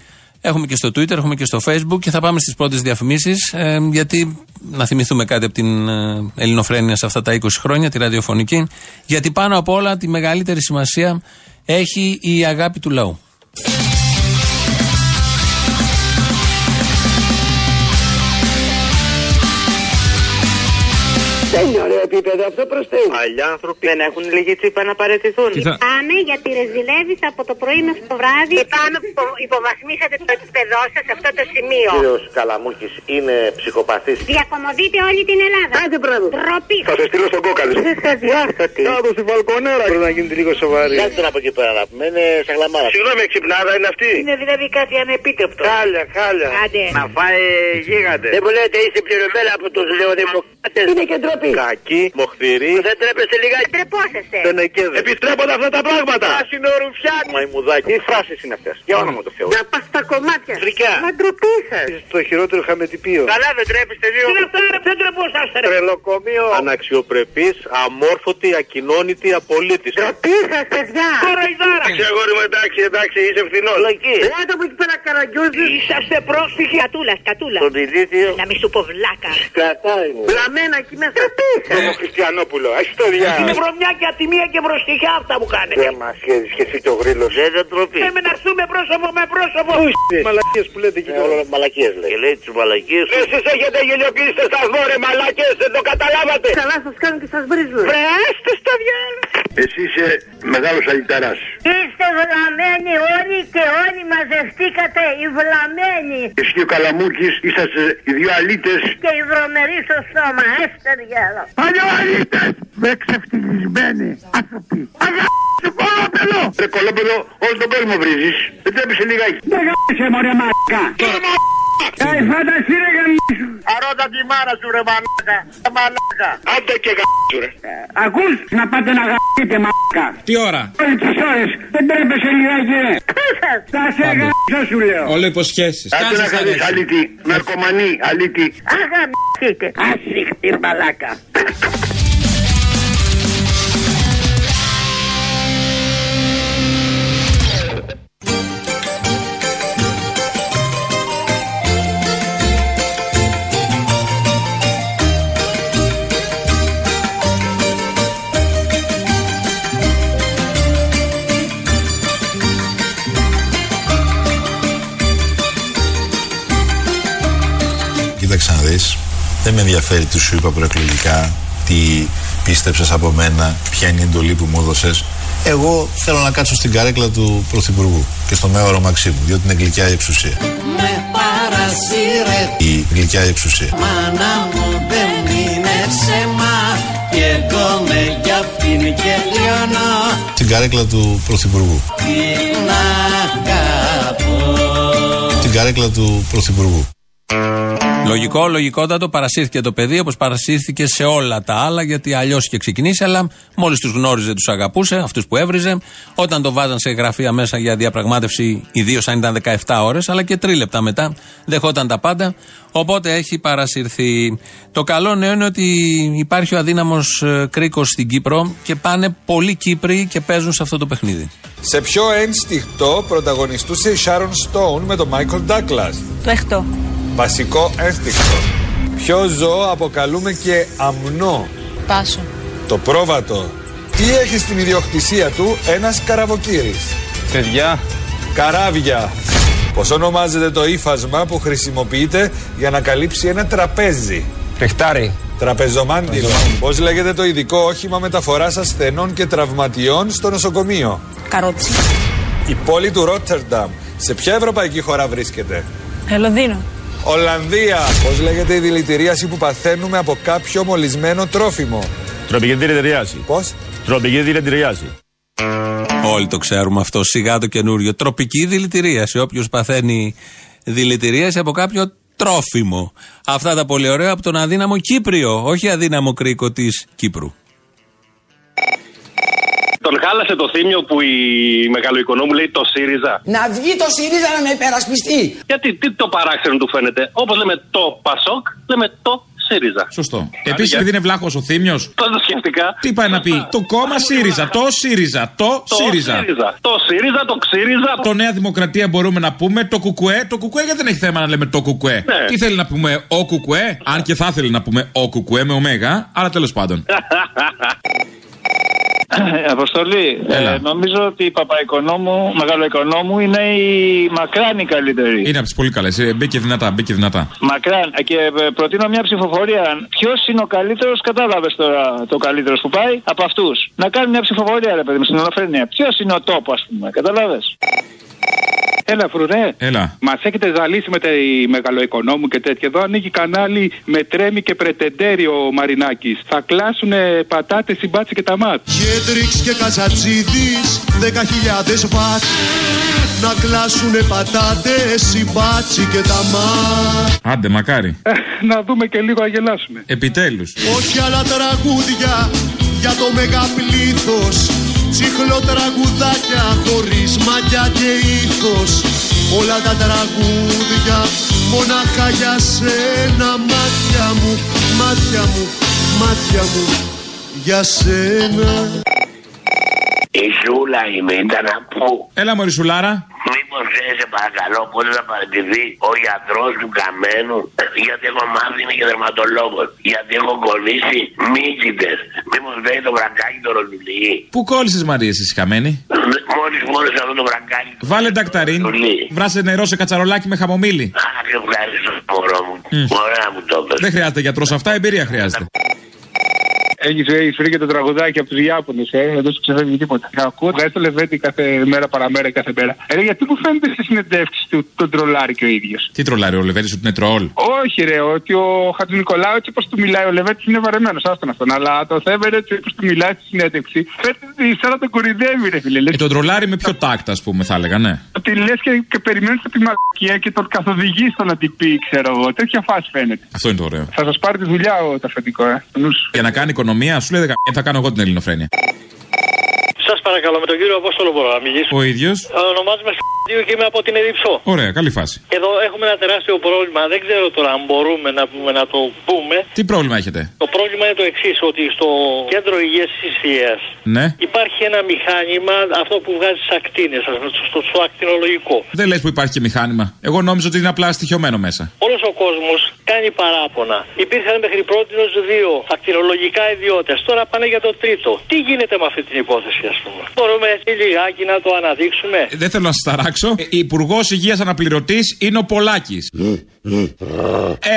Έχουμε και στο Twitter, έχουμε και στο Facebook και θα πάμε στις πρώτες διαφημίσεις. Ε, γιατί να θυμηθούμε κάτι από την ε, Ελληνοφρένεια σε αυτά τα 20 χρόνια, τη ραδιοφωνική. Γιατί πάνω απ' όλα τη μεγαλύτερη σημασία έχει η αγάπη του λαού. Δεν είναι ωραίο επίπεδο αυτό προ Θεού. Άλλοι άνθρωποι δεν έχουν λίγη τσίπα να παραιτηθούν. Πάμε γιατί ρεζιλεύεις από το πρωί μέχρι το βράδυ. Λυπάμαι που υποβαθμίσατε το επίπεδό σας σε αυτό το σημείο. Ο κύριος Καλαμούκης είναι ψυχοπαθής. Διακομωδείτε όλη την Ελλάδα. Άντε μπράβο. Ντροπή. Θα σε στείλω στον κόκαλη. Είστε αδιάστατοι. Κάτω στη βαλκονέρα. Πρέπει να γίνεται λίγο σοβαρή. Κάτι τον από εκεί πέρα να πούμε. Είναι σαν γλαμάρα. Συγγνώμη, εξυπνάδα είναι αυτή. Είναι δηλαδή κάτι ανεπίτρεπτο. Χάλια, χάλια. Άντε. Να φάει γίγαντε. Δεν μου λέτε είστε πληρωμένα από τους νεοδημοκράτες. Είναι και ντροπή. Κακή, μοχθηρή. Δεν τρέπεστε λιγάκι. Τρεπόσαστε. Δεν εκέδε. Επιστρέπονται αυτά τα πράγματα. Πράσινο ρουφιάνι. Μαϊμουδάκι. Τι φράσεις είναι αυτές. Για όνομα του Θεού. Να πας στα κομμάτια. Φρικιά. Μα ντροπή σα. Το χειρότερο χαμετυπίο. Καλά δεν τρέπεστε λίγο. Τι είναι αυτό, ρε, δεν τρεπόσαστε. ρε. Τρελοκομείο. Αναξιοπρεπής, αμόρφωτη, ακοινώνητη, απολύτης. Ντροπή σα, παιδιά. Τώρα η δώρα. Εντάξει, αγόρι μου, εντάξει, εντάξει, είσαι φθηνός. Λαϊκή. Έλα από εκεί πέρα καραγκιόζη. Είσαστε πρόσφυγοι. Κατούλας, κατούλας. Τον ηλίθιο. Να μη σου πω βλάκα. Κατάει μου. Βλαμμένα εκεί μέσα. Ντροπή σα. Τον Χριστιανόπουλο. Έχει το διάλογο. Είναι βρωμιά και ατιμία και μπροστιχιά αυτά που κάνετε. Δεν μας σχέζει και εσύ το γρήλο. Δεν δεν τροπή. Λέμε να έρθουμε πρόσωπο με πρόσωπο. Μαλακίες που λέτε εκεί. Όλο μαλακίες λέει. Και λέει τι μαλακίες. Εσείς έχετε γελιοποιήσει το σταθμό, ρε μαλακίες, δεν το καταλάβατε. Καλά σας κάνουν και σας βρίζουν. Βρέστε στο διάλογο. Εσύ είσαι μεγάλος αλυταράς. Είστε βλαμμένοι όλοι και όλοι μαζευτήκατε οι βλαμμένοι. Εσύ και ο Καλαμούκης είσαστε οι δύο αλήτες. Και οι βρωμεροί στο στόμα. Έστε διάλογο. Παλιό αλήτες! Με ξεφτυλισμένοι άνθρωποι. Αγάπη κολόπεδο! Ρε κολόπεδο, όλο τον κόσμο βρίζεις. Δεν τρέπεσαι λιγάκι. Δεν γάμισε μωρέ μαλάκα. Ε, φανταστεί ρε γαμίσου. Αρώτα τη μάρα σου ρε μαλάκα. Ε, Μαλάκα. Άντε και γαμίσου ρε. Ακούς να πάτε να γαμίσετε μαλάκα. Τι ώρα; Όλες τις ώρες. Δεν τρέπεσαι λιγάκι ρε. Θα σε γαμίσω σου λέω. Όλο υποσχέσεις. Άντε να κάνεις αλήτη. Ναρκωμανή, αλήτη. Αγαμιστείτε. Άσυχτη μαλάκα. Κοίταξε να δεις, δεν με ενδιαφέρει τι σου είπα προεκλογικά, τι πίστεψες από μένα, ποια είναι η εντολή που μου έδωσες. Εγώ θέλω να κάτσω στην καρέκλα του Πρωθυπουργού και και στο μέωρο Μαξίμου, διότι είναι γλυκιά η εξουσία. Με παρασύρε Η γλυκιά η εξουσία. Μάνα μου δεν είναι ψέμα Κι εγώ με για αυτήν και λιώνω Την καρέκλα του Πρωθυπουργού. Την αγαπώ Την καρέκλα του Πρωθυπουργού. Λογικό, λογικότατο, παρασύρθηκε το παιδί όπως παρασύρθηκε σε όλα τα άλλα, γιατί αλλιώς είχε ξεκινήσει. Αλλά μόλις τους γνώριζε, τους αγαπούσε, αυτούς που έβριζε. Όταν το βάζαν σε γραφεία μέσα για διαπραγμάτευση, ιδίως αν ήταν 17 ώρες, αλλά και τρίλεπτα μετά, δεχόταν τα πάντα. Οπότε έχει παρασυρθεί. Το καλό νέο είναι ότι υπάρχει ο αδύναμος κρίκος στην Κύπρο και πάνε πολλοί Κύπροι και παίζουν σε αυτό το παιχνίδι. Σε ποιο ένστικτο πρωταγωνιστούσε η Sharon Stone με τον Michael Douglas. Δέχτω. Βασικό ένστικτο. Ποιο ζώο αποκαλούμε και αμνό; Πάσο. Το πρόβατο. Τι έχει στην ιδιοκτησία του ένας καραβοκύρης; Παιδιά. Καράβια. Πώς ονομάζεται το ύφασμα που χρησιμοποιείται για να καλύψει ένα τραπέζι; Πεχτάρι. Τραπεζομάντιλο. Πώς λέγεται το ειδικό όχημα μεταφοράς ασθενών και τραυματιών στο νοσοκομείο; Καρότσι. Η πόλη του Ρότερνταμ. Σε ποια ευρωπαϊκή χώρα βρίσκεται; Ε, Λονδίνο. Ολλανδία. Πώς λέγεται η δηλητηρίαση που παθαίνουμε από κάποιο μολυσμένο τρόφιμο; Τροπική δηλητηρίαση. Πώς; Τροπική δηλητηρίαση. Όλοι το ξέρουμε αυτό. Σιγά το καινούριο. Τροπική δηλητηρίαση. Όποιος παθαίνει δηλητηρίαση από κάποιο τρόφιμο. Αυτά τα πολύ ωραία από τον αδύναμο Κύπριο. Όχι αδύναμο κρίκο της Κύπρου. Τον χάλασε το θύμιο που η μεγαλοοικονόμου λέει το ΣΥΡΙΖΑ. Να βγει το ΣΥΡΙΖΑ να με υπερασπιστεί. Γιατί τι το παράξενο του φαίνεται. Όπως λέμε το ΠΑΣΟΚ, λέμε το ΣΥΡΙΖΑ. Σωστό. Επίσης, επειδή είναι βλάχος ο Θήμιο. Πώς το σκέφτηκα. Τι πάει να πει, το κόμμα ΣΥΡΙΖΑ, το ΣΥΡΙΖΑ, το Το ΣΥΡΙΖΑ. ΣΥΡΙΖΑ. Το ΣΥΡΙΖΑ, το ΞΥΡΙΖΑ. Το Νέα Δημοκρατία μπορούμε να πούμε, το Κουκουέ. Το Κουκουέ γιατί δεν έχει θέμα να λέμε το Κουκουέ. Ναι. Τι θέλει να πούμε, ο Κουκουέ. Αν και θα ήθελε να πούμε ο Κουκουέ με ωμέγα, αλλά τέλος πάντων. <laughs> Αποστολή, ε, νομίζω ότι η Παπαϊκονόμου, Μεγαλοοικονόμου είναι η μακράν η καλύτερη. Είναι από τις πολύ καλές. Μπήκε δυνατά, μπήκε δυνατά. Μακράν. Ε, Και ε, προτείνω μια ψηφοφορία. Ποιος είναι ο καλύτερος, κατάλαβες τώρα το καλύτερος που πάει από αυτούς. Να κάνουν μια ψηφοφορία, ρε παιδί μου, στην Ολοφρένεια. Ποιος είναι ο τόπο, ας πούμε, κατάλαβες; Έλα, φρουρέ. Έλα. Μας έχετε ζαλίσει με τη μεγαλοοικονόμου και τέτοια. Εδώ ανοίγει κανάλι με τρέμι και πρετεντέρι ο Μαρινάκης. Θα κλάσουν πατάτες, συμπάτσι και τα μάτς. Χέντριξ και Κατσατζίδης Δέκα χιλιάδες βατ Να κλάσουνε πατάτες Συμπάτσι και τα μα Άντε, μακάρι. Ε, να δούμε και λίγο να γελάσουμε. Επιτέλους. Όχι άλλα τραγούδια Για το μεγαπλήθος Τσίχλο τραγουδάκια Χωρίς μαγιά και ήθος Όλα τα τραγούδια Μονάχα για σένα. Μάτια μου, μάτια μου, μάτια μου Για σένα Η Ζούλα είμαι, ήταν να πω. Έλα, Μωρισουλάρα. Μήπως ξέρει, σε παρακαλώ, πότε θα παραιτηθεί ο γιατρός του Καμένου. Γιατί έχω μάθει είναι και δερματολόγος. Γιατί έχω κολλήσει μύκητες. Μήπως λέει το βρακάκι το ρολουλί. Πού κόλλησες Μαρία, εσύ χαμένη; Μόλις μόλις αυτό το βρακάκι. Βάλε ντακταρίν. Βράσε νερό σε κατσαρολάκι με χαμομήλι. Αχ, ευχαριστώ, μωρό μου. Ωραία μου το είπες. Δεν χρειάζεται γιατρός αυτά, εμπειρία χρειάζεται. Έχει βρει και το τραγουδάκι από τους Ιάπωνες, ε. Δεν σου ξεφεύγει τίποτα. Ακούω, βγάζει το λεβέντι κάθε μέρα παραμέρα κάθε μέρα. Ε, ρε, γιατί μου φαίνεται στι συνεντεύξει του τον τρολάρι και ο ίδιος. Τι τρολάρει ο Λεβέντης, ότι είναι τρόλ. Όχι, ρε, ότι ο Χατζη Νικολάου έτσι όπως του μιλάει ο Λεβέντης είναι βαρεμένος. Άστον αυτόν. Αλλά το Θέβερ έτσι όπω του μιλάει στη συνέντευξη. Φαίνεται σαν να τον κορυδεύει, ρε φίλε. Ε, τον τρολάρι με ποιο τάκτα, ας πούμε, θα έλεγα, ναι. Ότι λες και, και περιμένεις τη μαλακία και τον καθοδηγείς στο να την πει, ξέρω εγώ. Τέτοια φάση φαίνεται. Αυτό είναι το ωραίο. Θα σας πάρει τη δουλειά ο το αφεντικό, ε. Νους. Για να κάνει οικονομία, σου λέει «Δεκα- θα κάνω εγώ την ελληνοφρένεια. Σας παρακαλώ, με τον κύριο Απόστολο μπορώ να μιλήσω. Ο ίδιος. Ονομάζομαι Στ***ιο και είμαι από την Εδιψό. Ωραία, καλή φάση. Εδώ έχουμε ένα τεράστιο πρόβλημα. Δεν ξέρω τώρα αν μπορούμε να, πούμε, να το πούμε. Τι πρόβλημα έχετε; Το πρόβλημα είναι το εξής, ότι στο κέντρο υγείας της Ισθία Ναι. υπάρχει ένα μηχάνημα, αυτό που βγάζει τις ακτίνες, στο, στο ακτινολογικό. Δεν λες που υπάρχει και μηχάνημα. Εγώ νόμιζα ότι είναι απλά στοιχειωμένο μέσα. Όλος ο κόσμος κάνει παράπονα. Υπήρχαν μέχρι πρώτη δύο ακτινολογικά ιδιώτες. Τώρα πάνε για το τρίτο. Τι γίνεται με αυτή την υπόθεση, ας πούμε. Μπορούμε έτσι λιγάκι να το αναδείξουμε. Ε, Δεν θέλω να σας ταράξω. Ε, Υπουργός Υγείας Αναπληρωτής είναι ο Πολάκης.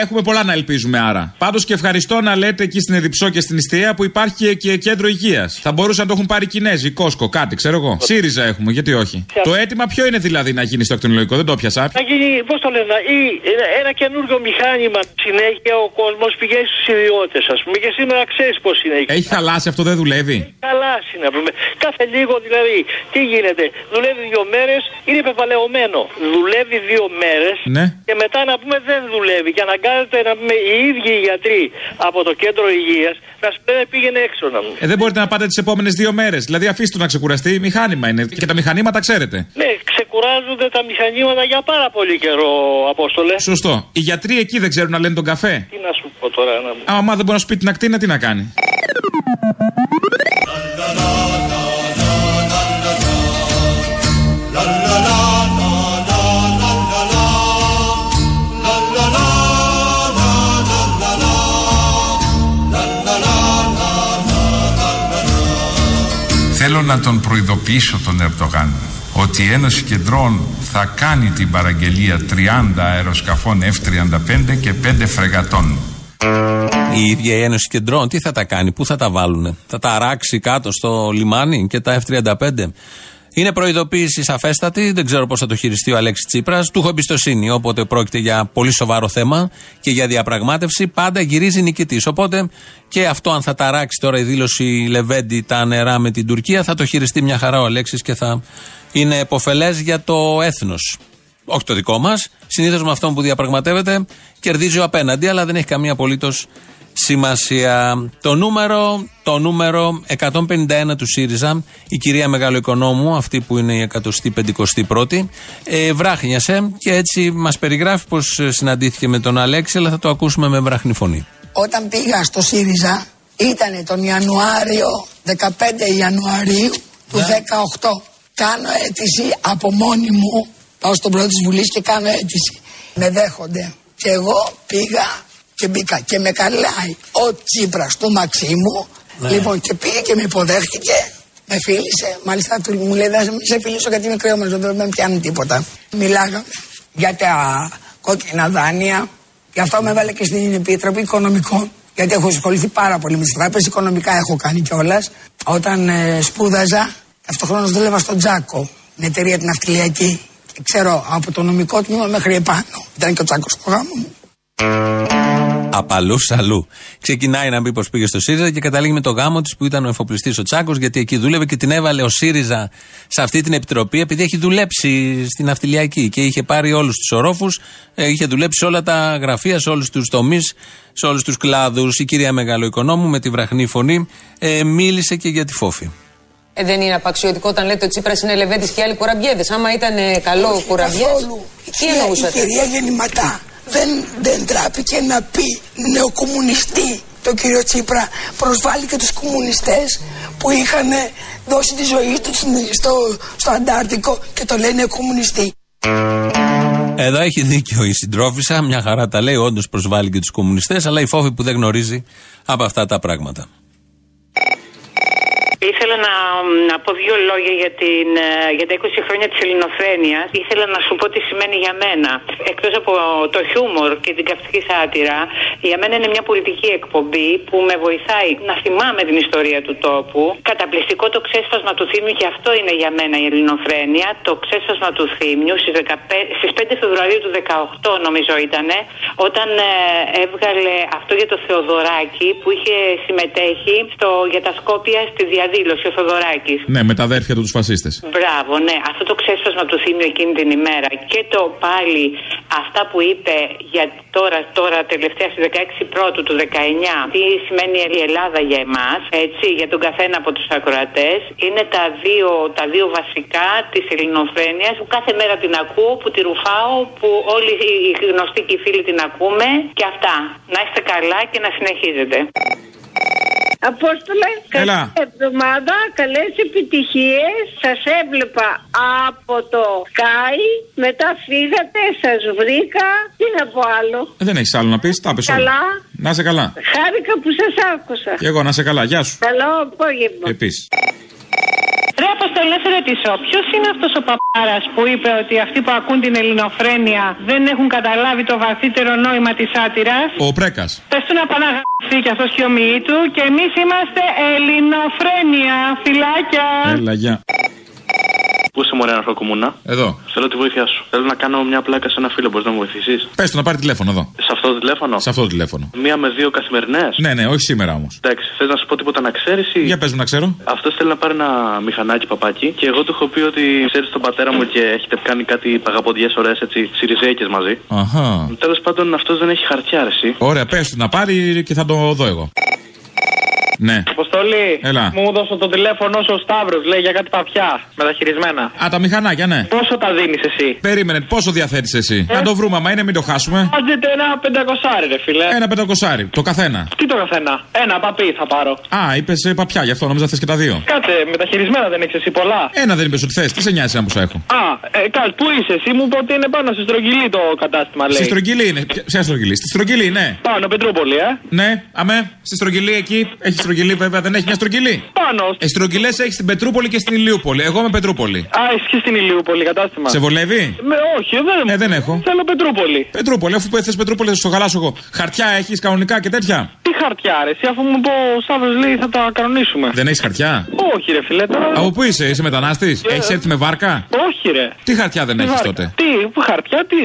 Έχουμε πολλά να ελπίζουμε άρα. Πάντως και ευχαριστώ να λέτε εκεί στην Εδιψό και στην Ιστία που υπάρχει και κέντρο υγείας. Θα μπορούσαν να το έχουν πάρει Κινέζοι, Κόσκο, κάτι, ξέρω εγώ. ΣΥΡΙΖΑ έχουμε, γιατί όχι. Το αίτημα ποιο είναι δηλαδή να γίνει στο ακτινολογικό, δεν το πιασα. Να γίνει, πώς το λένε, ή ένα- ένα καινούργιο μηχάνημα. Συνέχεια ο κόσμος πηγαίνει στους ιδιώτες, ας πούμε. Και σήμερα ξέρεις πώς είναι. Έχει χαλάσει αυτό, δεν δουλεύει; Χαλάσει να πούμε. Κάθε λίγο δηλαδή. Τι γίνεται. Δουλεύει δύο μέρες, είναι πεπαλαιωμένο. Δουλεύει δύο μέρες Ναι. και μετά να πούμε δεν δουλεύει. Και αναγκάζεται να πούμε οι ίδιοι οι γιατροί από το κέντρο υγείας να σου λένε πήγαινε έξω να πούμε. Ε, δεν μπορείτε να πάτε τις επόμενες δύο μέρες. Δηλαδή αφήστε το να ξεκουραστεί. Μηχάνημα είναι. Και τα μηχανήματα ξέρετε. Ναι, ξεκουράζονται τα μηχανήματα για πάρα πολύ καιρό, Απόστολε. Σωστό. Οι γιατροί εκεί δεν ξέρουν να λένε τον καφέ. Τι να σου πω τώρα, να Άμα δεν μπορεί να σου πει την ακτίνα, τι να κάνει. Θέλω να τον προειδοποιήσω τον Ερντογάν ότι η Ένωση Κεντρών θα κάνει την παραγγελία 30 αεροσκαφών F-35 και 5 φρεγατών. Η ίδια η Ένωση Κεντρών τι θα τα κάνει, πού θα τα βάλουν, θα τα αράξει κάτω στο λιμάνι και τα F-35. Είναι προειδοποίηση σαφέστατη, δεν ξέρω πώς θα το χειριστεί ο Αλέξης Τσίπρας. Του έχω εμπιστοσύνη, όποτε πρόκειται για πολύ σοβαρό θέμα και για διαπραγμάτευση, πάντα γυρίζει νικητής. Οπότε και αυτό, αν θα ταράξει τώρα η δήλωση Λεβέντη τα νερά με την Τουρκία, θα το χειριστεί μια χαρά ο Αλέξης και θα είναι εποφελές για το έθνος. Όχι το δικό μας. Συνήθως με αυτόν που διαπραγματεύεται κερδίζει ο απέναντι, αλλά δεν έχει καμία απολύτως σημασία. Το νούμερο, το νούμερο 151 του ΣΥΡΙΖΑ, η κυρία Μεγαλοοικονόμου, αυτή που είναι η 151η, ε, βράχνιασε και έτσι μας περιγράφει πώ συναντήθηκε με τον Αλέξη, αλλά θα το ακούσουμε με βράχνη φωνή. Όταν πήγα στο ΣΥΡΙΖΑ ήταν τον Ιανουάριο, 15 Ιανουαρίου του 18. Κάνω αίτηση από μόνη μου, πάω στον πρόεδρο της Βουλής και κάνω αίτηση. Με δέχονται. Και εγώ πήγα και μπήκα και με καλάει ο Τσίπρας του Μαξίμου. Ναι. Λοιπόν και πήγε και με υποδέχτηκε. Με φίλησε. Μάλιστα του μου λέει: Δεν σε φιλήσω γιατί είναι κρύο δεν με πιάνει τίποτα. Μιλάγαμε για τα κόκκινα δάνεια. Γι' αυτό με έβαλε και στην Επιτροπή Οικονομικών. Γιατί έχω ασχοληθεί πάρα πολύ με τις τράπεζες. Οικονομικά έχω κάνει κιόλας. Όταν ε, σπούδαζα, ταυτόχρονα δούλευα στον Τζάκο, την εταιρεία την αυτιλιακή. Και ξέρω από το νομικό τμήμα μέχρι επάνω. Ήταν και ο Τζάκος στο γάμο μου. Απαλούς αλλού. Ξεκινάει να μπει πως πήγε στο ΣΥΡΙΖΑ και καταλήγει με το γάμο της που ήταν ο εφοπλιστής ο Τσάκος, γιατί εκεί δούλευε και την έβαλε ο ΣΥΡΙΖΑ σε αυτή την επιτροπή, επειδή έχει δουλέψει στην αυτιλιακή και είχε πάρει όλους τους ορόφους, είχε δουλέψει σε όλα τα γραφεία, σε όλους τους τομείς, σε όλους τους κλάδους. Η κυρία Μεγαλοοικονόμου με τη βραχνή φωνή ε, μίλησε και για τη φόφη. Ε, δεν είναι απαξιωτικό όταν λέτε ότι ο Τσίπρας είναι Λεβέντης και άλλοι κουραμπιέδες. Άμα ήταν ε, καλό Όχι κουραμπιέ. καθόλου. Η Τι κυρία- εννοούσατε; Η κυρία Γεννηματά δεν, δεν τράπηκε να πει νεοκομμουνιστή το κύριο Τσίπρα προσβάλλει και τους κομμουνιστές που είχαν δώσει τη ζωή τους στην- στο, στο Αντάρτικο και το λένε κομμουνιστή. Εδώ έχει δίκιο η συντρόφισσα, μια χαρά τα λέει, όντως προσβάλλει και τους κομμουνιστές, αλλά η φόβη που δεν γνωρίζει από αυτά τα πράγματα. Ήθελα να, να πω δύο λόγια για, την, ε, για τα 20 χρόνια της ελληνοφρένειας. Ήθελα να σου πω τι σημαίνει για μένα. Εκτός από το χιούμορ και την καυτική σάτυρα, για μένα είναι μια πολιτική εκπομπή που με βοηθάει να θυμάμαι την ιστορία του τόπου. Καταπληκτικό το ξέσπασμα του θύμιου και αυτό είναι για μένα η ελληνοφρένεια. Το ξέσπασμα του θύμιου στις, 15, στις 5 Φεβρουαρίου του 18 νομίζω ήταν, όταν ε, έβγαλε αυτό για το Θεοδωράκι που είχε συμμετέχει στο, για τα Σκόπια στη διαδήλωση ο Θεοδωράκης. Ναι, με τα αδέρφια του τους φασίστες. Μπράβο, ναι. Αυτό το ξέσπασμα του θύμιου εκείνη την ημέρα και το πάλι αυτά που είπε για τώρα, τώρα τελευταία στις 16 πρώτου του 19 τι σημαίνει η Ελλάδα για εμάς, έτσι, για τον καθένα από τους ακροατές είναι τα δύο, τα δύο βασικά της ελληνοφρένειας που κάθε μέρα την ακούω, που τη ρουφάω, που όλοι οι γνωστοί και οι φίλοι την ακούμε και αυτά. Να είστε καλά και να συνεχίζετε. Απόστολε, Έλα. καλή εβδομάδα, καλές επιτυχίες. Σας έβλεπα από το Sky, μετά φύγατε, σας βρήκα. Τι να πω άλλο; Ε, δεν έχεις άλλο να πεις, τα πες όλα. Καλά. Να σε καλά. Χάρηκα που σας άκουσα. Και εγώ να σε καλά, γεια σου. Καλό απόγευμα. Επίσης. Ρε Αποστολή Αποστόλη, να σε ρωτήσω, ποιος είναι αυτός ο παπάρας που είπε ότι αυτοί που ακούν την ελληνοφρένεια δεν έχουν καταλάβει το βαθύτερο νόημα της άτυρα. Ο Πρέκας. Πες του να παναγαθεί και αυτός και ο ομιλή του και εμείς είμαστε ελληνοφρένεια. Φυλάκια. Έλα, γεια. Πού είσαι μωρέ αναρχοκομούνα. Εδώ. Θέλω τη βοήθειά σου. Θέλω να κάνω μια πλάκα σε ένα φίλο. Μπορείς να με βοηθήσεις; Πες του να πάρει τηλέφωνο εδώ. Σε αυτό το τηλέφωνο; Σε αυτό το τηλέφωνο. Μία με δύο καθημερινές; Ναι, ναι, όχι σήμερα όμως. Εντάξει, θες να σου πω τίποτα να ξέρεις ή. Για πες μου να ξέρω. Αυτός θέλει να πάρει ένα μηχανάκι παπάκι και εγώ του έχω πει ότι ξέρεις τον πατέρα μου και έχετε κάνει κάτι παγαποδιέ ωραίες έτσι σιριζέικες μαζί. Αχά. Τέλος πάντων αυτός δεν έχει χαρτιά, ρε, εσύ. Ωραία, πες του να πάρει και θα το δω εγώ. Ναι. Αποστολή, Έλα. μου δώσε το τηλέφωνο σου ο Σταύρος, λέει για κάτι παπιά μεταχειρισμένα. Α, τα μηχανάκια, ναι. Πόσο τα δίνεις εσύ; Περίμενε, πόσο διαθέτεις εσύ; Να το βρούμε, άμα είναι, μην το χάσουμε. Άντζετε ένα πεντακοσάρι, ρε φίλε. Ένα πεντακοσάρι, το καθένα. Τι το καθένα; Ένα παπί θα πάρω. Α, είπες παπιά, γι' αυτό νόμιζα θες και τα δύο. Κάτσε, μεταχειρισμένα δεν έχεις εσύ πολλά. Ένα δεν είπες ότι θες, τι σε νοιάζει να που έχω; Α, ε, κάτσε, πού είσαι, εσύ; Μου είπε ότι είναι πάνω στη στρογγυλή το κατάστημα, λέει. Στη στρογγυλή είναι. Ποια- Ποια στρογγυλή, στη στρογγυλή, ναι. Πάνω, Πετρούπολη, ε. Ναι, αμέ, στη στρογγυλή εκεί. Έχεις στρογγυλή, βέβαια, δεν έχει μια στρογγυλή. Πάνω. Ε, στρογγυλές έχει στην Πετρούπολη και στην Ηλιούπολη. Εγώ είμαι Πετρούπολη. Α, έχει και στην Ηλιούπολη κατάστημα. Σε βολεύει; Με, όχι, δεν, Ε, δεν έχω. Θέλω Πετρούπολη. Πετρούπολη, αφού θε Πετρούπολη, θα στο χαλάσω εγώ. Χαρτιά έχεις κανονικά και τέτοια; Τι χαρτιά, ρε, εσύ, αφού μου πω ο Σταύρο λέει θα τα κανονίσουμε. Δεν έχεις χαρτιά; Όχι, ρε, φίλε, τώρα. Από πού είσαι, είσαι μετανάστης, έχεις έρθει με βάρκα; Όχι, ρε. Τι χαρτιά δεν Τι έχεις βάρκα. τότε; Τι, που χαρτιά, τι,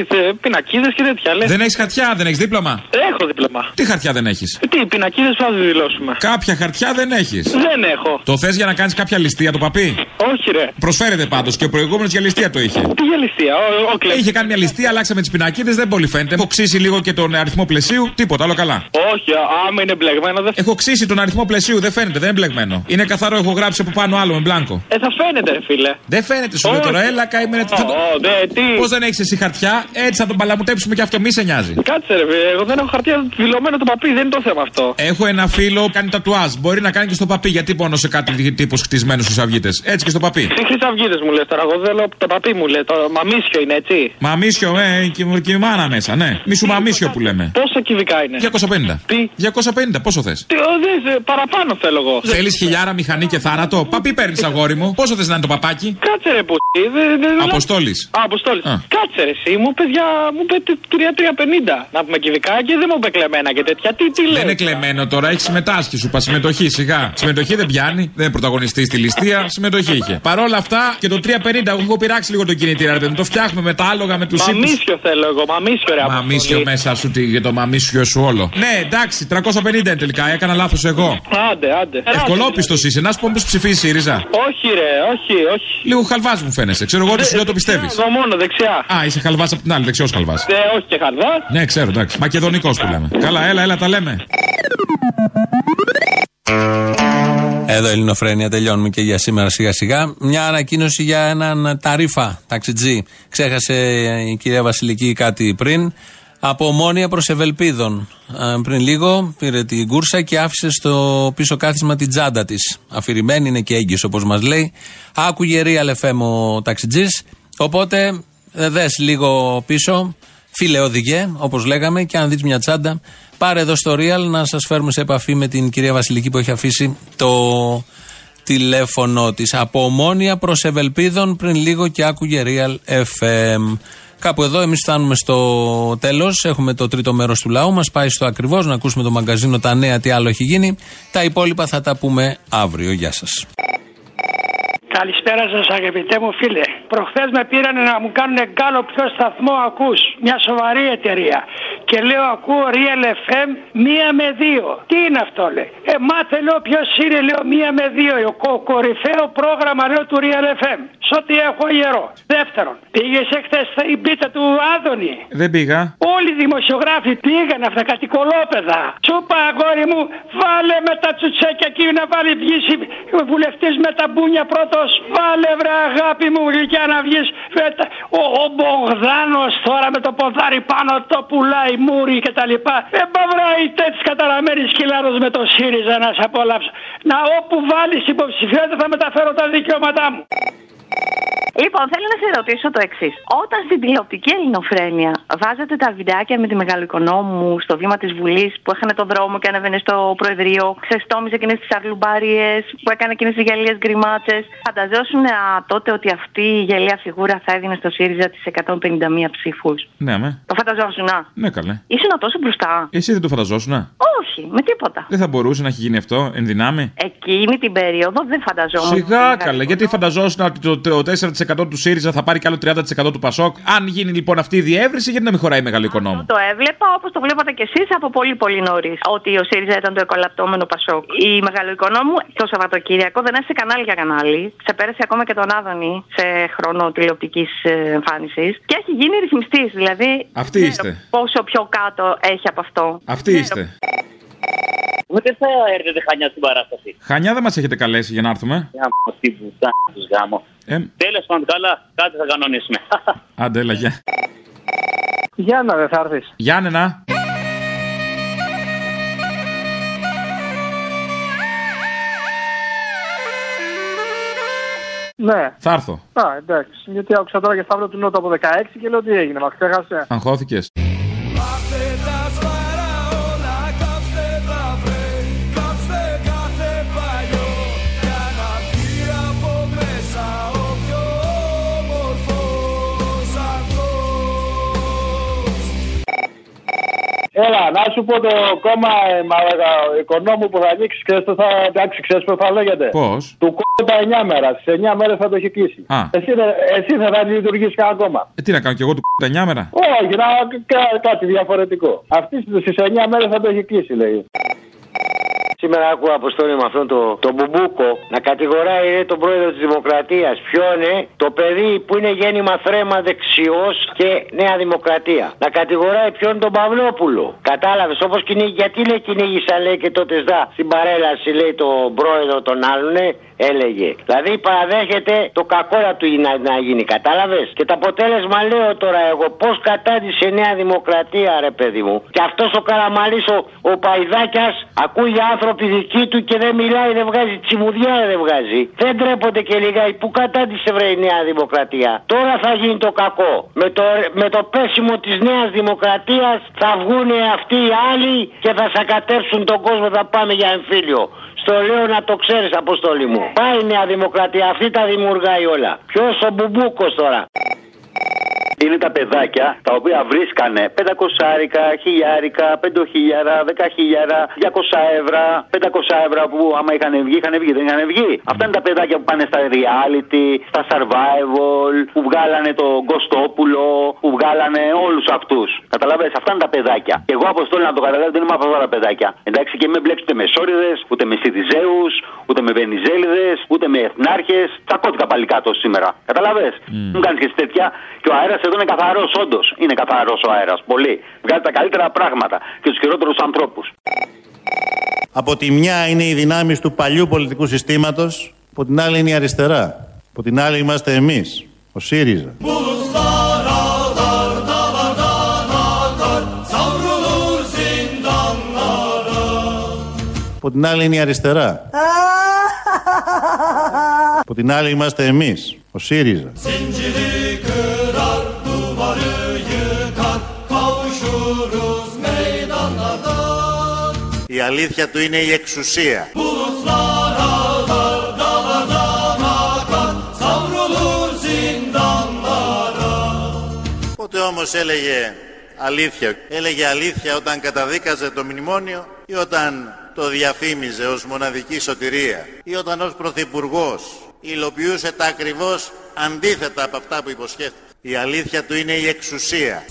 πινακίδες και τέτοια, λες. Δεν έχεις χαρτιά, δεν έχεις δίπλωμα; Έχω δίπλωμα. Τι χαρτιά δεν έχεις; Τι, πινακίδες που θα δηλώσουμε. Κάποια χαρτιά δεν έχεις. Δεν έχω. Το θες για να κάνεις κάποια ληστεία το παπί; Όχι, ρε. Προσφέρεται πάντως και ο προηγούμενος για ληστεία το είχε. Τι για ληστεία, ο, ο κλέφτης. Είχε κάνει μια ληστεία, αλλάξαμε τις πινακίδες, δεν πολύ φαίνεται. Έχω ξύσει λίγο και τον αριθμό πλαισίου, τίποτα, άλλο καλά. Όχι, α- άμα είναι μπλεγμένο δεν Έχω ξύσει τον αριθμό πλαισίου, δεν φαίνεται, δεν είναι μπλεγμένο. Είναι καθαρό, έχω γράψει από πάνω άλλο με μπλάνκο. Ε, θα φαίνεται, ρε, φίλε. Δεν φαίνεται, σου λέω Όχι. τώρα, έλα καημένε. Ω, ω, δε, τι; Πώς δεν έχεις εσύ χαρτιά, έτσι θα τον παλαμουτέψουμε και αυτό, μη σε νοιάζει. Κάτσε, ρε, φίλε, εγώ δεν έχω χαρτιά δηλωμένο το παπί, δεν είναι το θέμα αυτό. Έχω ένα φίλο κάνει τατουάζ. Μπορεί να κάνει και στο παπί. Γιατί μόνο σε κάτι τύπους χτισμένους στους αυγίτες. Έτσι και στο παπί. Τι χρυσαυγίδε μου λες τώρα, εγώ θέλω το παπί μου λέει, το μαμίσιο είναι έτσι. Μαμίσιο, ε, και, και η μάνα μέσα, ναι. Μη σου μαμίσιο που λέμε. Πόσα κυβικά είναι; 250. Τι; 250, πόσο θες; Τι, ο, δε, δε, παραπάνω θέλω εγώ. Θέλεις χιλιάρα μηχανή και θάνατο; Παπί παίρνεις αγόρι μου. Πόσο θες να είναι το παπάκι; Κάτσε ρε που. Δε, δε, δε, Αποστόλης. Α, Αποστόλης. Α. Κάτσε ρε, εσύ μου είπε για. μου είπε 3-3-50. Να πούμε κυβικά και δεν μου είπε κλεμμένα και τέτοια. Τι, τι λέει. Δεν είναι κλεμμένο τώρα, έχεις συμμετάσχει σου. Πας συμμετοχή σιγά. Συμμετοχή δεν πιάνει, δεν είναι πρωταγωνιστής στη ληστεία. Συμμετοχή είχε. Παρ' όλα αυτά και το 350 έχω πειράξει λίγο το κινητήρα. ρε παιδί μου. Το φτιάχνουμε με τα άλογα με τους ύπου. Μαμίσιο θέλω εγώ, μαμίσιο ρε. Μαμίσιο Αποστόλη. μέσα σου τι, για το μαμίσιο σου όλο. Ναι, εντάξει, 350 είναι τελικά. Έκανα λάθος εγώ. Άντε, άντε. Ευκολόπιστος είσαι. Να σου πω πώ ψηφίζει ΣΥΡΙΖΑ. Όχι ρε, όχι, όχι. Λίγο χαλβάς μου φαίνεσαι. Ξέρω εγώ ότι σου λέω το πιστεύεις. Εγώ μόνο δεξιά. Α, είσαι χαλβάς από την άλλη, δεξιός χαλβάς. Ε, όχι και χαρδά. Ναι, ξέρω, εντάξει. Μακεδονικός που λέμε. Καλά, έλα, έλα, τα λέμε. Εδώ Ελληνοφρένια τελειώνουμε και για σήμερα σιγά σιγά. Μια ανακοίνωση για έναν ταρίφα ταξιτζή. Ξέχασε η κυρία Βασιλική κάτι πριν. Από Ομόνια προς Ευελπίδων. Ε, Πριν λίγο πήρε την κούρσα και άφησε στο πίσω κάθισμα την τσάντα της. Αφηρημένη είναι και έγκυος όπως μας λέει. Άκουγε Real FM ο ταξιτζής. Οπότε ε, δες λίγο πίσω. Φίλε οδηγέ, όπως λέγαμε, και αν δεις μια τσάντα, πάρε εδώ στο Real να σας φέρουμε σε επαφή με την κυρία Βασιλική που έχει αφήσει το τηλέφωνο της. Από ομόνια προς Ευελπίδων πριν λίγο και άκουγε Real FM. Κάπου εδώ εμείς φτάνουμε στο τέλος. Έχουμε το τρίτο μέρος του λαού. Μας πάει στο ακριβώς να ακούσουμε το μαγκαζίνο τα νέα, τι άλλο έχει γίνει. Τα υπόλοιπα θα τα πούμε αύριο. Γεια σας. Καλησπέρα σας, αγαπητέ μου φίλε. Προχθές με πήραν να μου κάνουν γκάλο ποιο σταθμό ακούς. Μια σοβαρή εταιρεία. Και λέω ακούω Real FM μία με δύο. Τι είναι αυτό, λέει. Ε, μάθε, λέω ποιος είναι, λέω μία με δύο. Ο κο- κορυφαίο πρόγραμμα, λέω του Real FM. Σ' ό,τι έχω γερό. Δεύτερον, πήγες χθε η πίτα του Άδωνη. Δεν πήγα. Όλοι οι δημοσιογράφοι πήγαν αυτά κάτι κολόπεδα. Τσούπα αγόρι μου, βάλε με τα τσουτσέκια εκεί να βάλει βγήσει ο βουλευτής με τα μπούνια πρώτο. Βάλε βρε αγάπη μου γλυκιά να βγεις. Ο, ο Μπογδάνος τώρα με το ποδάρι πάνω το πουλάει μούρι και τα λοιπά. Δεν παυράει τέτοιο καταραμένη σκυλάρος με το ΣΥΡΙΖΑ να σε απολαύσω. Να όπου βάλεις υποψηφιότητα θα μεταφέρω τα δικαιώματά μου. Λοιπόν, θέλω να σε ρωτήσω το εξής. Όταν στην τηλεοπτική ελληνοφρένεια βάζετε τα βιντεάκια με τη μεγάλο οικονόμου στο βήμα της Βουλής που έχανε τον δρόμο και ανέβαινε στο Προεδρείο, ξεστόμιζε εκείνες τις αγλουμπάριε, που έκανε εκείνες τις γελίες γκριμάτσες. Φανταζόσουν α, τότε ότι αυτή η γελία φιγούρα θα έδινε στο ΣΥΡΙΖΑ τις 151 ψήφους; Ναι, με. Το φανταζόσουν. Ναι, καλέ. Ήσουν τόσο μπροστά; Εσύ δεν το φανταζόσουν. Όχι, με τίποτα. Δεν θα μπορούσε να έχει γίνει αυτό εν δυνάμει; Εκείνη την περίοδο δεν φανταζόμουν. Σιγά καλέ, γιατί φανταζόσουν ότι το, το 4% του ΣΥΡΙΖΑ θα πάρει κι άλλο 30% του ΠΑΣΟΚ. Αν γίνει λοιπόν αυτή η διεύρυνση, γιατί να μην χωράει μεγάλο οικονόμο. Το έβλεπα όπως το βλέπατε κι εσείς από πολύ πολύ νωρίς. Ότι ο ΣΥΡΙΖΑ ήταν το εκολαπτώμενο Πασόκ. Η μεγαλοοικονόμου το Σαββατοκύριακο δεν έστησε κανάλι για κανάλι. Ξεπέρασε ακόμα και τον Άδωνη σε χρόνο τηλεοπτικής εμφάνισης. Και έχει γίνει ρυθμιστής. Δηλαδή. Αυτοί δεν είστε. ξέρω Πόσο πιο κάτω έχει από αυτό. Αυτοί είστε. Ούτε θα έρθετε χανιά στην παράσταση. Χανιά δεν μας έχετε καλέσει για να έρθουμε. Για μου τι πουτάνα τους γάμο. Ε, Τέλος πάντων, καλά, κάτι θα κανονίσουμε. <laughs> άντε, έλα, γεια. Γιάννα, δεν θα έρθεις. Γιάννενα. Ναι. Θα έρθω. Α, εντάξει. Γιατί άκουσα τώρα και Σταύρο του Νότου από 16 και λέω τι έγινε, μα ξέχασε. Αγχώθηκες. Έλα, να σου πω το κόμμα ε, μαλάκα, οικονόμου που θα ανοίξεις, ξέρεις το θα εντάξει, ξέρεις πώς θα λέγεται. Πώς; Του κόμμα τα 9 μέρα. Στις 9 μέρες θα το έχει κλείσει. Α. Εσύ, δεν- εσύ δεν θα λειτουργήσεις κανένα κόμμα. Ε, τι να κάνω κι εγώ του τα 9 μέρα; Όχι, να κα- κάτι διαφορετικό. Αυτής στις 9 μέρες θα το έχει κλείσει, λέει. Σήμερα άκουγα αποστόλη με αυτόν το, το μπουμπούκο να κατηγοράει ρε, τον πρόεδρο της Δημοκρατίας. Ποιο είναι το παιδί που είναι γέννημα θρέμα δεξιός και Νέα Δημοκρατία. Να κατηγοράει ποιον τον Παυλόπουλο. Κατάλαβες όπως κυνήγει. Γιατί λέει κυνήγησαν λέει και τότε ΣΔΑ στην παρέλαση λέει τον πρόεδρο τον άλλον. Ε, έλεγε. Δηλαδή παραδέχεται το κακόρα του να, να γίνει. Κατάλαβες; Και το αποτέλεσμα λέω τώρα εγώ πώς κατάντησε η Νέα Δημοκρατία, ρε παιδί μου. Και αυτός ο Καραμαλής, ο, ο Παϊδάκιας, ακούει άνθρωποι δικοί του και δεν μιλάει, δεν βγάζει τσιμουδιά, δεν βγάζει. Δεν τρέπονται και λιγάκι. Πού κατάντησε βρε η Νέα Δημοκρατία; Τώρα θα γίνει το κακό. Με το, με το πέσιμο της Νέας Δημοκρατίας θα βγουν αυτοί οι άλλοι και θα σακατέψουν τον κόσμο. Θα πάμε για εμφύλιο. Στο λέω να το ξέρεις, Αποστόλη μου. Πάει η Νέα Δημοκρατία, αυτή τα δημιουργάει όλα. Ποιος ο Μπουμπούκος τώρα; Είναι τα παιδάκια τα οποία βρίσκανε 500 άρικα, χιλιάρικα, 5 χιλιάρα, 10 χιλιάρα, 200 ευρώ, 500 ευρώ που άμα είχαν βγει, είχαν βγει, δεν είχαν βγει. Αυτά είναι τα παιδάκια που πάνε στα reality, στα survival, που βγάλανε τον Κωστόπουλο, που βγάλανε όλους αυτούς. Καταλαβαίνετε, αυτά είναι τα παιδάκια. Και εγώ αποστόλη να το καταλάβω δεν είμαι από αυτά τα παιδάκια. Εντάξει, και με μπλέξει ούτε με σόριδες, ούτε με σιδιζέου, ούτε με βενιζέλιδες, ούτε με εθνάρχες. Τσακώθηκα πάλι κάτω σήμερα. Καταλαβέ. Μου κάνεις και εσύ τέτοια. Και ο αέρας εδώ είναι καθαρός, όντως. Είναι καθαρός ο αέρας. Πολύ. Βγάζει τα καλύτερα πράγματα και τους χειρότερους ανθρώπους. Από τη μια είναι οι δυνάμεις του παλιού πολιτικού συστήματος, από την άλλη είναι η αριστερά. Από την άλλη είμαστε εμείς, ο ΣΥΡΙΖΑ. Από την άλλη είναι η arisτερά. <laughs> Από την άλλη είμαστε εμείς, ο ΣΥΡΙΖΑ. Αλήθεια του είναι η εξουσία. Πότε όμως έλεγε αλήθεια. Έλεγε αλήθεια όταν καταδίκαζε το μνημόνιο ή όταν το διαφήμιζε ως μοναδική σωτηρία ή όταν ως πρωθυπουργός υλοποιούσε τα ακριβώς αντίθετα από αυτά που υποσχέθηκε. Η αλήθεια του είναι η εξουσία.